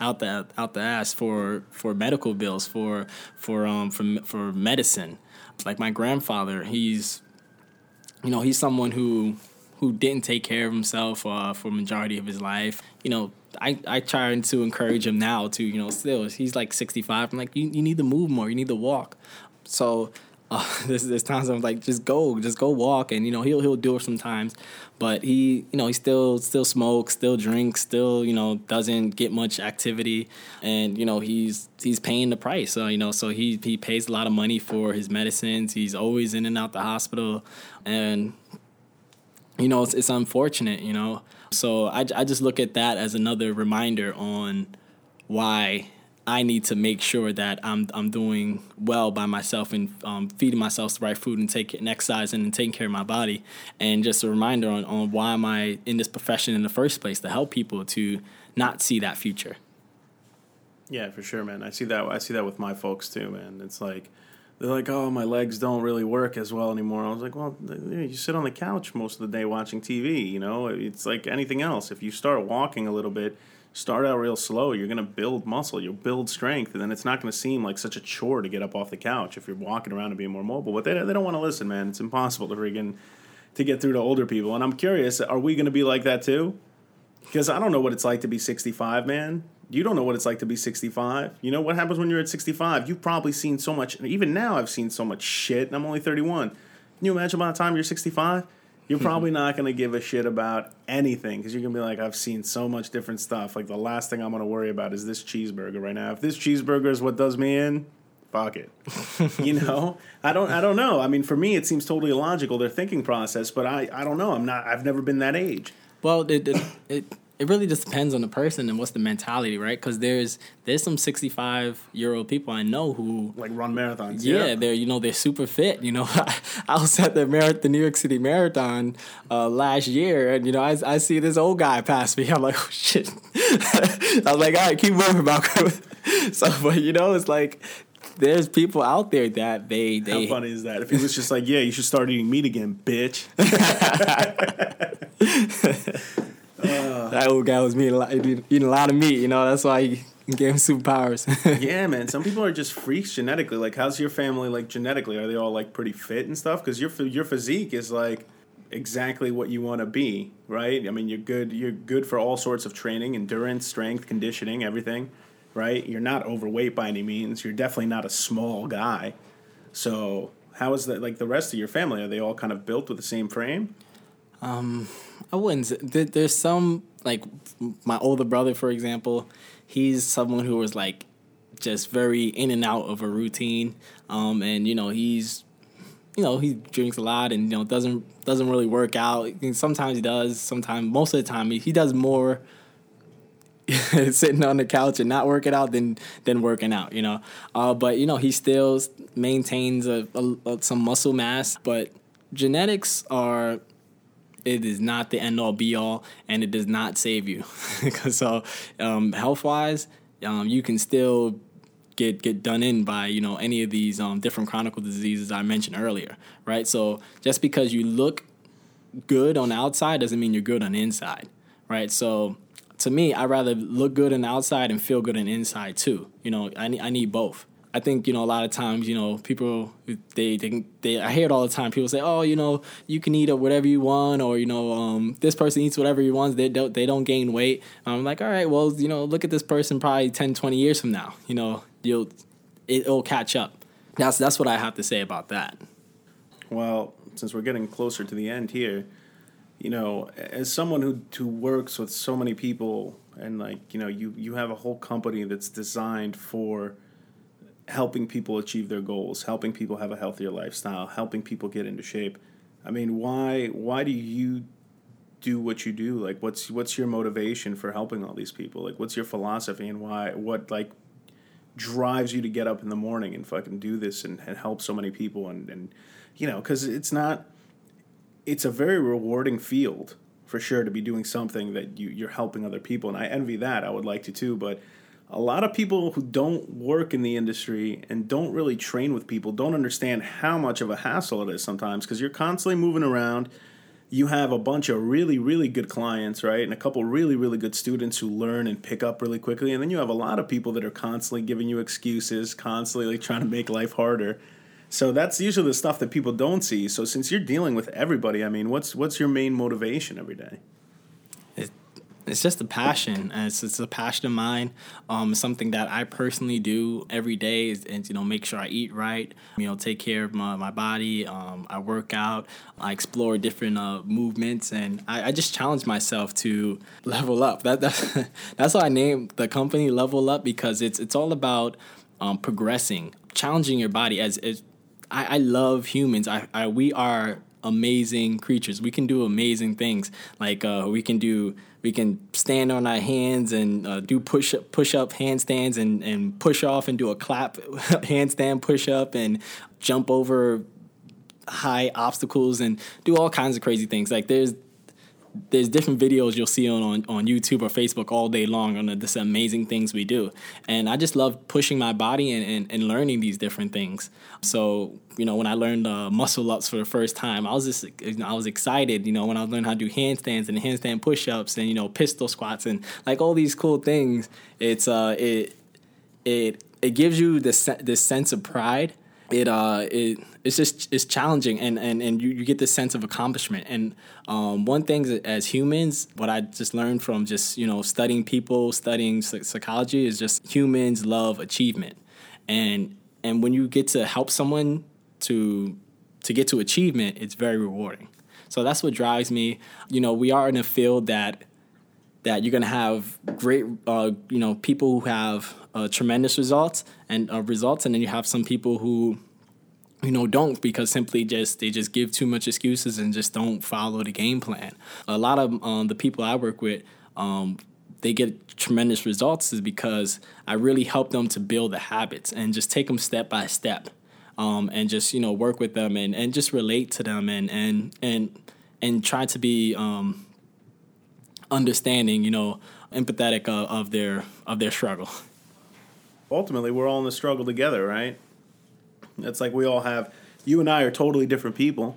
out the out the ass for for medical bills for for um for for medicine. Like my grandfather, he's you know he's someone who who didn't take care of himself uh, for majority of his life. You know, I, I try to encourage him now to, you know, still, he's like 65. I'm like, you, you need to move more. You need to walk. So uh, there's, there's times I'm like, just go, just go walk, and you know he'll he'll do it sometimes, but he you know he still still smokes, still drinks, still you know doesn't get much activity, and you know he's he's paying the price. So you know so he he pays a lot of money for his medicines. He's always in and out the hospital, and you know it's it's unfortunate, you know. So I I just look at that as another reminder on why I need to make sure that I'm I'm doing well by myself and um, feeding myself the right food and taking exercising and taking care of my body. And just a reminder on, on why am I in this profession in the first place to help people to not see that future. Yeah, for sure, man. I see that. I see that with my folks too, man. It's like they're like, "Oh, my legs don't really work as well anymore." I was like, "Well, you sit on the couch most of the day watching TV. You know, it's like anything else. If you start walking a little bit." Start out real slow. You're going to build muscle, you'll build strength, and then it's not going to seem like such a chore to get up off the couch if you're walking around and being more mobile. But they, they don't want to listen, man. It's impossible to freaking to get through to older people. And I'm curious, are we going to be like that too? Because I don't know what it's like to be 65, man. You don't know what it's like to be 65. You know what happens when you're at 65? You've probably seen so much. Even now, I've seen so much shit, and I'm only 31. Can you imagine by the time you're 65? You're probably not going to give a shit about anything because you're going to be like, I've seen so much different stuff. Like, the last thing I'm going to worry about is this cheeseburger right now. If this cheeseburger is what does me in, fuck it. you know, I don't, I don't know. I mean, for me, it seems totally illogical their thinking process, but I, I don't know. I'm not. I've never been that age. Well, it it it, it really just depends on the person and what's the mentality, right? Because there's there's some 65 year old people I know who like run marathons. Yeah, Yeah, they're you know they're super fit. You know, I was at the Mar- the New York City Marathon uh, last year, and you know I, I see this old guy pass me. I'm like, oh shit. I was like, all right, keep moving, Malcolm. so, but you know, it's like there's people out there that they they. How funny is that? If he was just like, yeah, you should start eating meat again, bitch. Uh. that old guy was eating a lot, eating a lot of meat. You know, that's why he gave him superpowers. yeah, man. Some people are just freaks genetically. Like, how's your family like genetically? Are they all like pretty fit and stuff? Because your your physique is like exactly what you want to be, right? I mean, you're good. You're good for all sorts of training, endurance, strength, conditioning, everything, right? You're not overweight by any means. You're definitely not a small guy. So, how is that? Like the rest of your family, are they all kind of built with the same frame? Um, I wouldn't. Say, there's some like my older brother, for example. He's someone who was like just very in and out of a routine, um, and you know he's you know he drinks a lot and you know doesn't doesn't really work out. Sometimes he does. Sometimes most of the time he, he does more sitting on the couch and not working out than than working out. You know, uh, but you know he still maintains a, a, a some muscle mass, but genetics are it is not the end all be all, and it does not save you. so, um, health wise, um, you can still get get done in by you know any of these um, different chronic diseases I mentioned earlier, right? So just because you look good on the outside doesn't mean you're good on the inside, right? So to me, i'd rather look good on the outside and feel good on the inside too. You know, I need I need both. I think you know a lot of times you know people they they, they I hear it all the time. People say, oh, you know, you can eat whatever you want, or you know, um, this person eats whatever he wants. They don't they don't gain weight. I'm like, all right, well, you know, look at this person probably 10, 20 years from now. You know, you'll it'll catch up. That's that's what I have to say about that. Well, since we're getting closer to the end here, you know, as someone who who works with so many people and like, you know, you you have a whole company that's designed for helping people achieve their goals, helping people have a healthier lifestyle, helping people get into shape. I mean, why why do you do what you do? Like what's what's your motivation for helping all these people? Like what's your philosophy and why what like drives you to get up in the morning and fucking do this and, and help so many people and, and you know because it's not it's a very rewarding field for sure to be doing something that you, you're helping other people and i envy that i would like to too but a lot of people who don't work in the industry and don't really train with people don't understand how much of a hassle it is sometimes because you're constantly moving around. You have a bunch of really really good clients right and a couple really really good students who learn and pick up really quickly and then you have a lot of people that are constantly giving you excuses constantly like trying to make life harder. So that's usually the stuff that people don't see. So since you're dealing with everybody i mean what's what's your main motivation every day it's just a passion. It's, it's a passion of mine. Um, something that I personally do every day is, and you know make sure I eat right. You know, take care of my, my body. Um, I work out. I explore different uh, movements, and I, I just challenge myself to level up. That, that that's why I named the company Level Up because it's it's all about um, progressing, challenging your body. As, as I, I love humans. I, I we are amazing creatures. We can do amazing things. Like uh, we can do we can stand on our hands and uh, do push up push up handstands and, and push off and do a clap handstand push up and jump over high obstacles and do all kinds of crazy things. Like there's there's different videos you'll see on, on, on YouTube or Facebook all day long on the, this amazing things we do. And I just love pushing my body and, and, and learning these different things. So, you know, when I learned uh, muscle ups for the first time, I was just, you know, I was excited, you know, when I learned how to do handstands and handstand push ups and, you know, pistol squats and like all these cool things. It's, uh, it, it, it gives you this, this sense of pride it uh it it's just it's challenging and and and you, you get this sense of accomplishment. And um one thing as humans what i just learned from just you know studying people studying psychology is just humans love achievement. And and when you get to help someone to to get to achievement it's very rewarding. So that's what drives me. You know we are in a field that that you're gonna have great, uh, you know, people who have uh, tremendous results and uh, results, and then you have some people who, you know, don't because simply just they just give too much excuses and just don't follow the game plan. A lot of um, the people I work with, um, they get tremendous results is because I really help them to build the habits and just take them step by step, um, and just you know work with them and, and just relate to them and and and and try to be um, understanding, you know, empathetic of, of their of their struggle. Ultimately, we're all in the struggle together, right? It's like we all have. You and I are totally different people,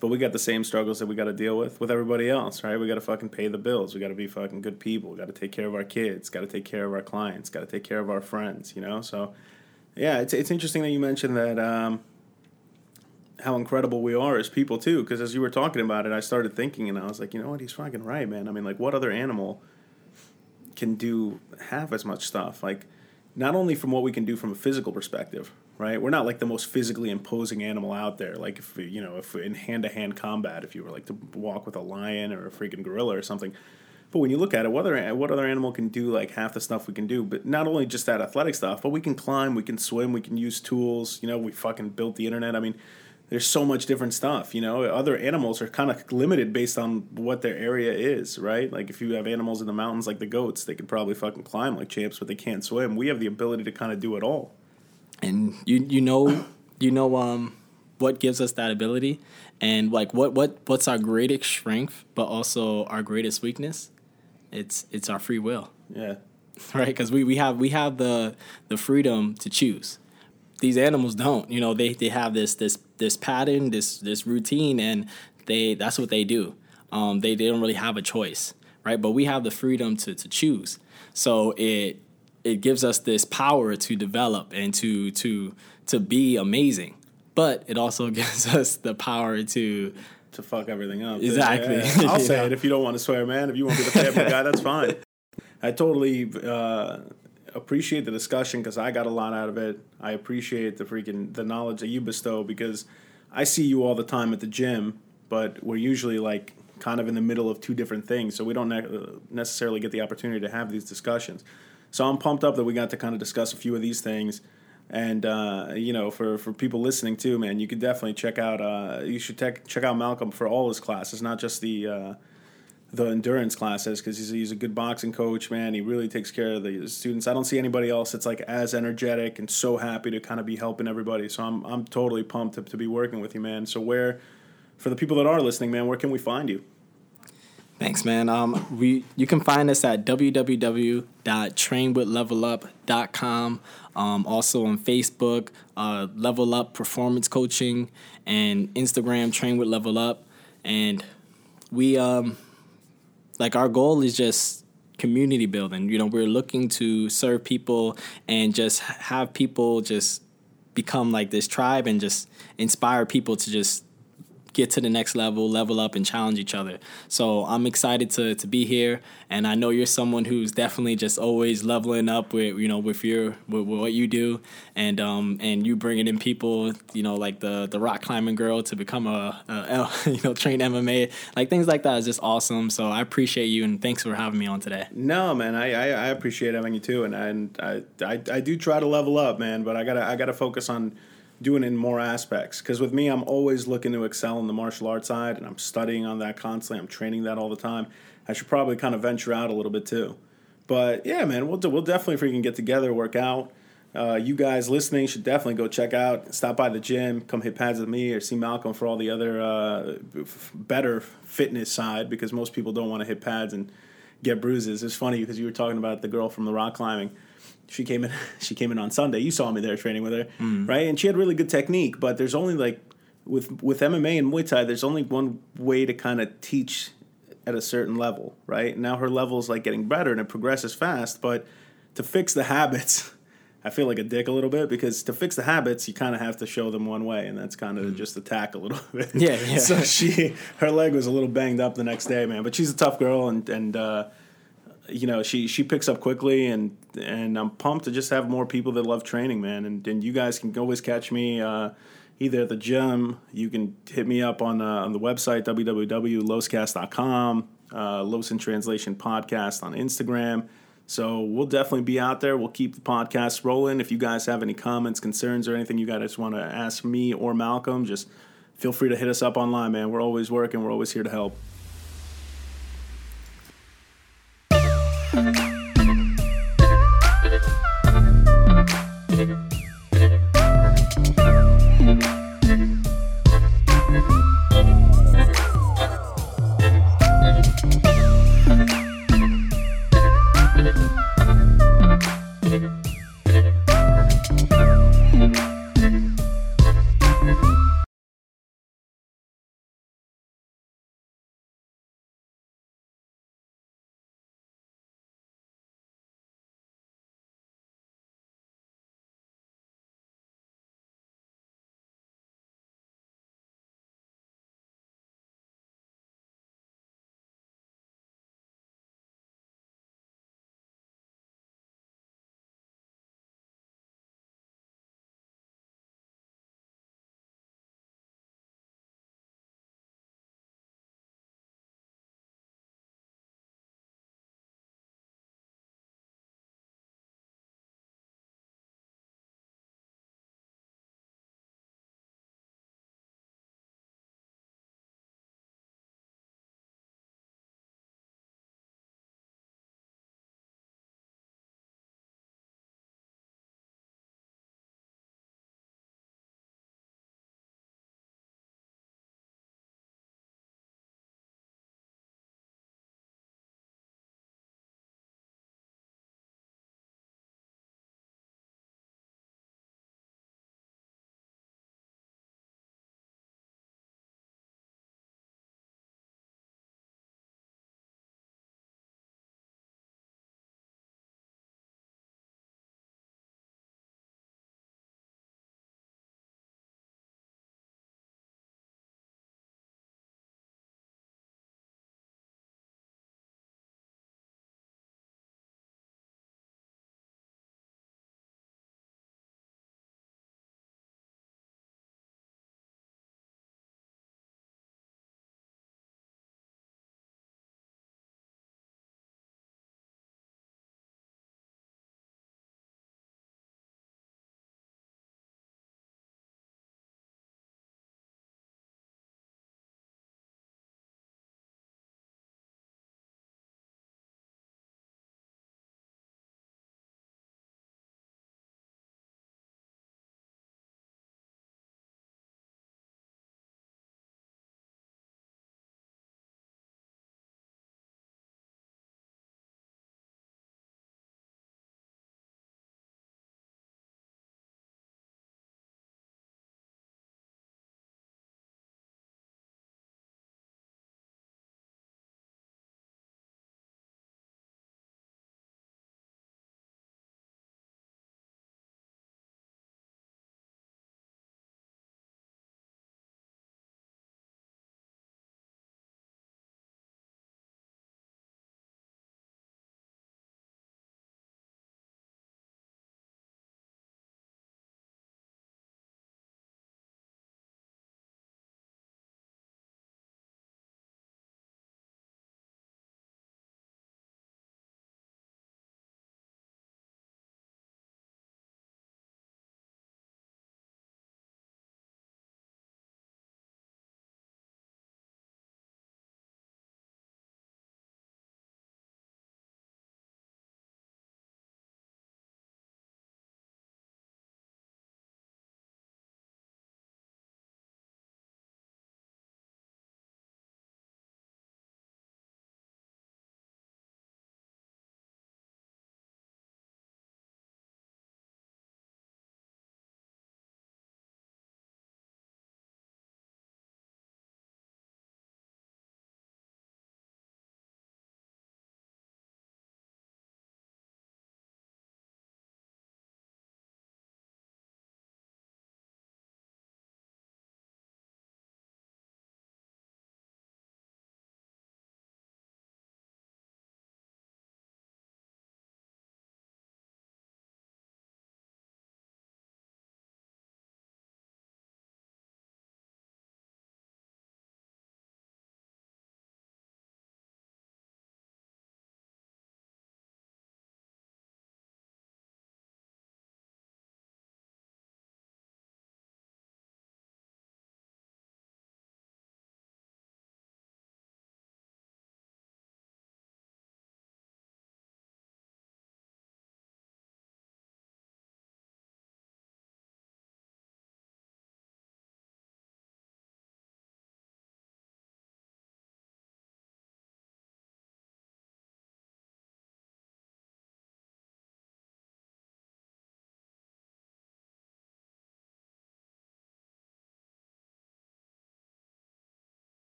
but we got the same struggles that we got to deal with with everybody else, right? We got to fucking pay the bills. We got to be fucking good people. We got to take care of our kids. Got to take care of our clients. Got to take care of our friends. You know, so yeah, it's it's interesting that you mentioned that. Um, how incredible we are as people too, because as you were talking about it, I started thinking, and I was like, you know what, he's fucking right, man. I mean, like, what other animal can do half as much stuff? Like, not only from what we can do from a physical perspective, right? We're not like the most physically imposing animal out there. Like if you know, if in hand to hand combat, if you were like to walk with a lion or a freaking gorilla or something. But when you look at it, what other what other animal can do like half the stuff we can do? But not only just that athletic stuff, but we can climb, we can swim, we can use tools. You know, we fucking built the internet. I mean, there's so much different stuff. You know, other animals are kind of limited based on what their area is, right? Like if you have animals in the mountains like the goats, they could probably fucking climb like champs, but they can't swim. We have the ability to kind of do it all. And you you know you know um what gives us that ability and like what what what's our greatest strength but also our greatest weakness? It's it's our free will. Yeah. Right? Cuz we we have we have the the freedom to choose these animals don't. You know, they they have this this this pattern, this this routine, and they that's what they do. Um, they they don't really have a choice, right? But we have the freedom to to choose. So it it gives us this power to develop and to to to be amazing. But it also gives us the power to to fuck everything up. Exactly. Yeah, I'll say it if you don't want to swear, man. If you want to be the family guy, that's fine. I totally uh, appreciate the discussion because I got a lot out of it. I appreciate the freaking the knowledge that you bestow because I see you all the time at the gym, but we're usually like kind of in the middle of two different things, so we don't ne- necessarily get the opportunity to have these discussions. So I'm pumped up that we got to kind of discuss a few of these things. And uh, you know, for, for people listening too, man, you could definitely check out. Uh, you should check check out Malcolm for all his classes, not just the uh, the endurance classes because he's, he's a good boxing coach, man. He really takes care of the students. I don't see anybody else that's like as energetic and so happy to kind of be helping everybody. So I'm I'm totally pumped to, to be working with you, man. So where, for the people that are listening, man, where can we find you? Thanks, man. Um, we you can find us at www.trainwithlevelup.com. Um, also on Facebook, uh, Level Up Performance Coaching, and Instagram, Train with Level Up, and we um like our goal is just community building. You know, we're looking to serve people and just have people just become like this tribe and just inspire people to just get to the next level, level up, and challenge each other. So I'm excited to to be here, and I know you're someone who's definitely just always leveling up with you know with your with, with what you do, and um and you bringing in people you know like the the rock climbing girl to become a, a you know train MMA like things like that is just awesome. So I appreciate you and thanks for having me on today. No, man, I I, I appreciate having you too, and and I, I I do try to level up, man, but I gotta I gotta focus on doing in more aspects. Because with me, I'm always looking to excel in the martial arts side, and I'm studying on that constantly. I'm training that all the time. I should probably kind of venture out a little bit too. But yeah, man, we'll do, we'll definitely freaking get together, work out. Uh, you guys listening should definitely go check out, stop by the gym, come hit pads with me, or see Malcolm for all the other uh, f- better fitness side because most people don't want to hit pads and get bruises. It's funny because you were talking about the girl from the rock climbing she came in she came in on Sunday. You saw me there training with her, mm. right? And she had really good technique, but there's only like with with MMA and Muay Thai, there's only one way to kind of teach at a certain level, right? Now her level is like getting better and it progresses fast, but to fix the habits, I feel like a dick a little bit because to fix the habits, you kind of have to show them one way, and that's kind of mm. just attack a little bit. Yeah, yeah. so she, her leg was a little banged up the next day, man. But she's a tough girl, and and uh, you know she she picks up quickly and and I'm pumped to just have more people that love training, man. And and you guys can always catch me uh, either at the gym. You can hit me up on uh, on the website www.loscast.com. uh, Los in Translation podcast on Instagram. So we'll definitely be out there. We'll keep the podcast rolling. If you guys have any comments, concerns, or anything you guys want to ask me or Malcolm, just feel free to hit us up online, man. We're always working. We're always here to help.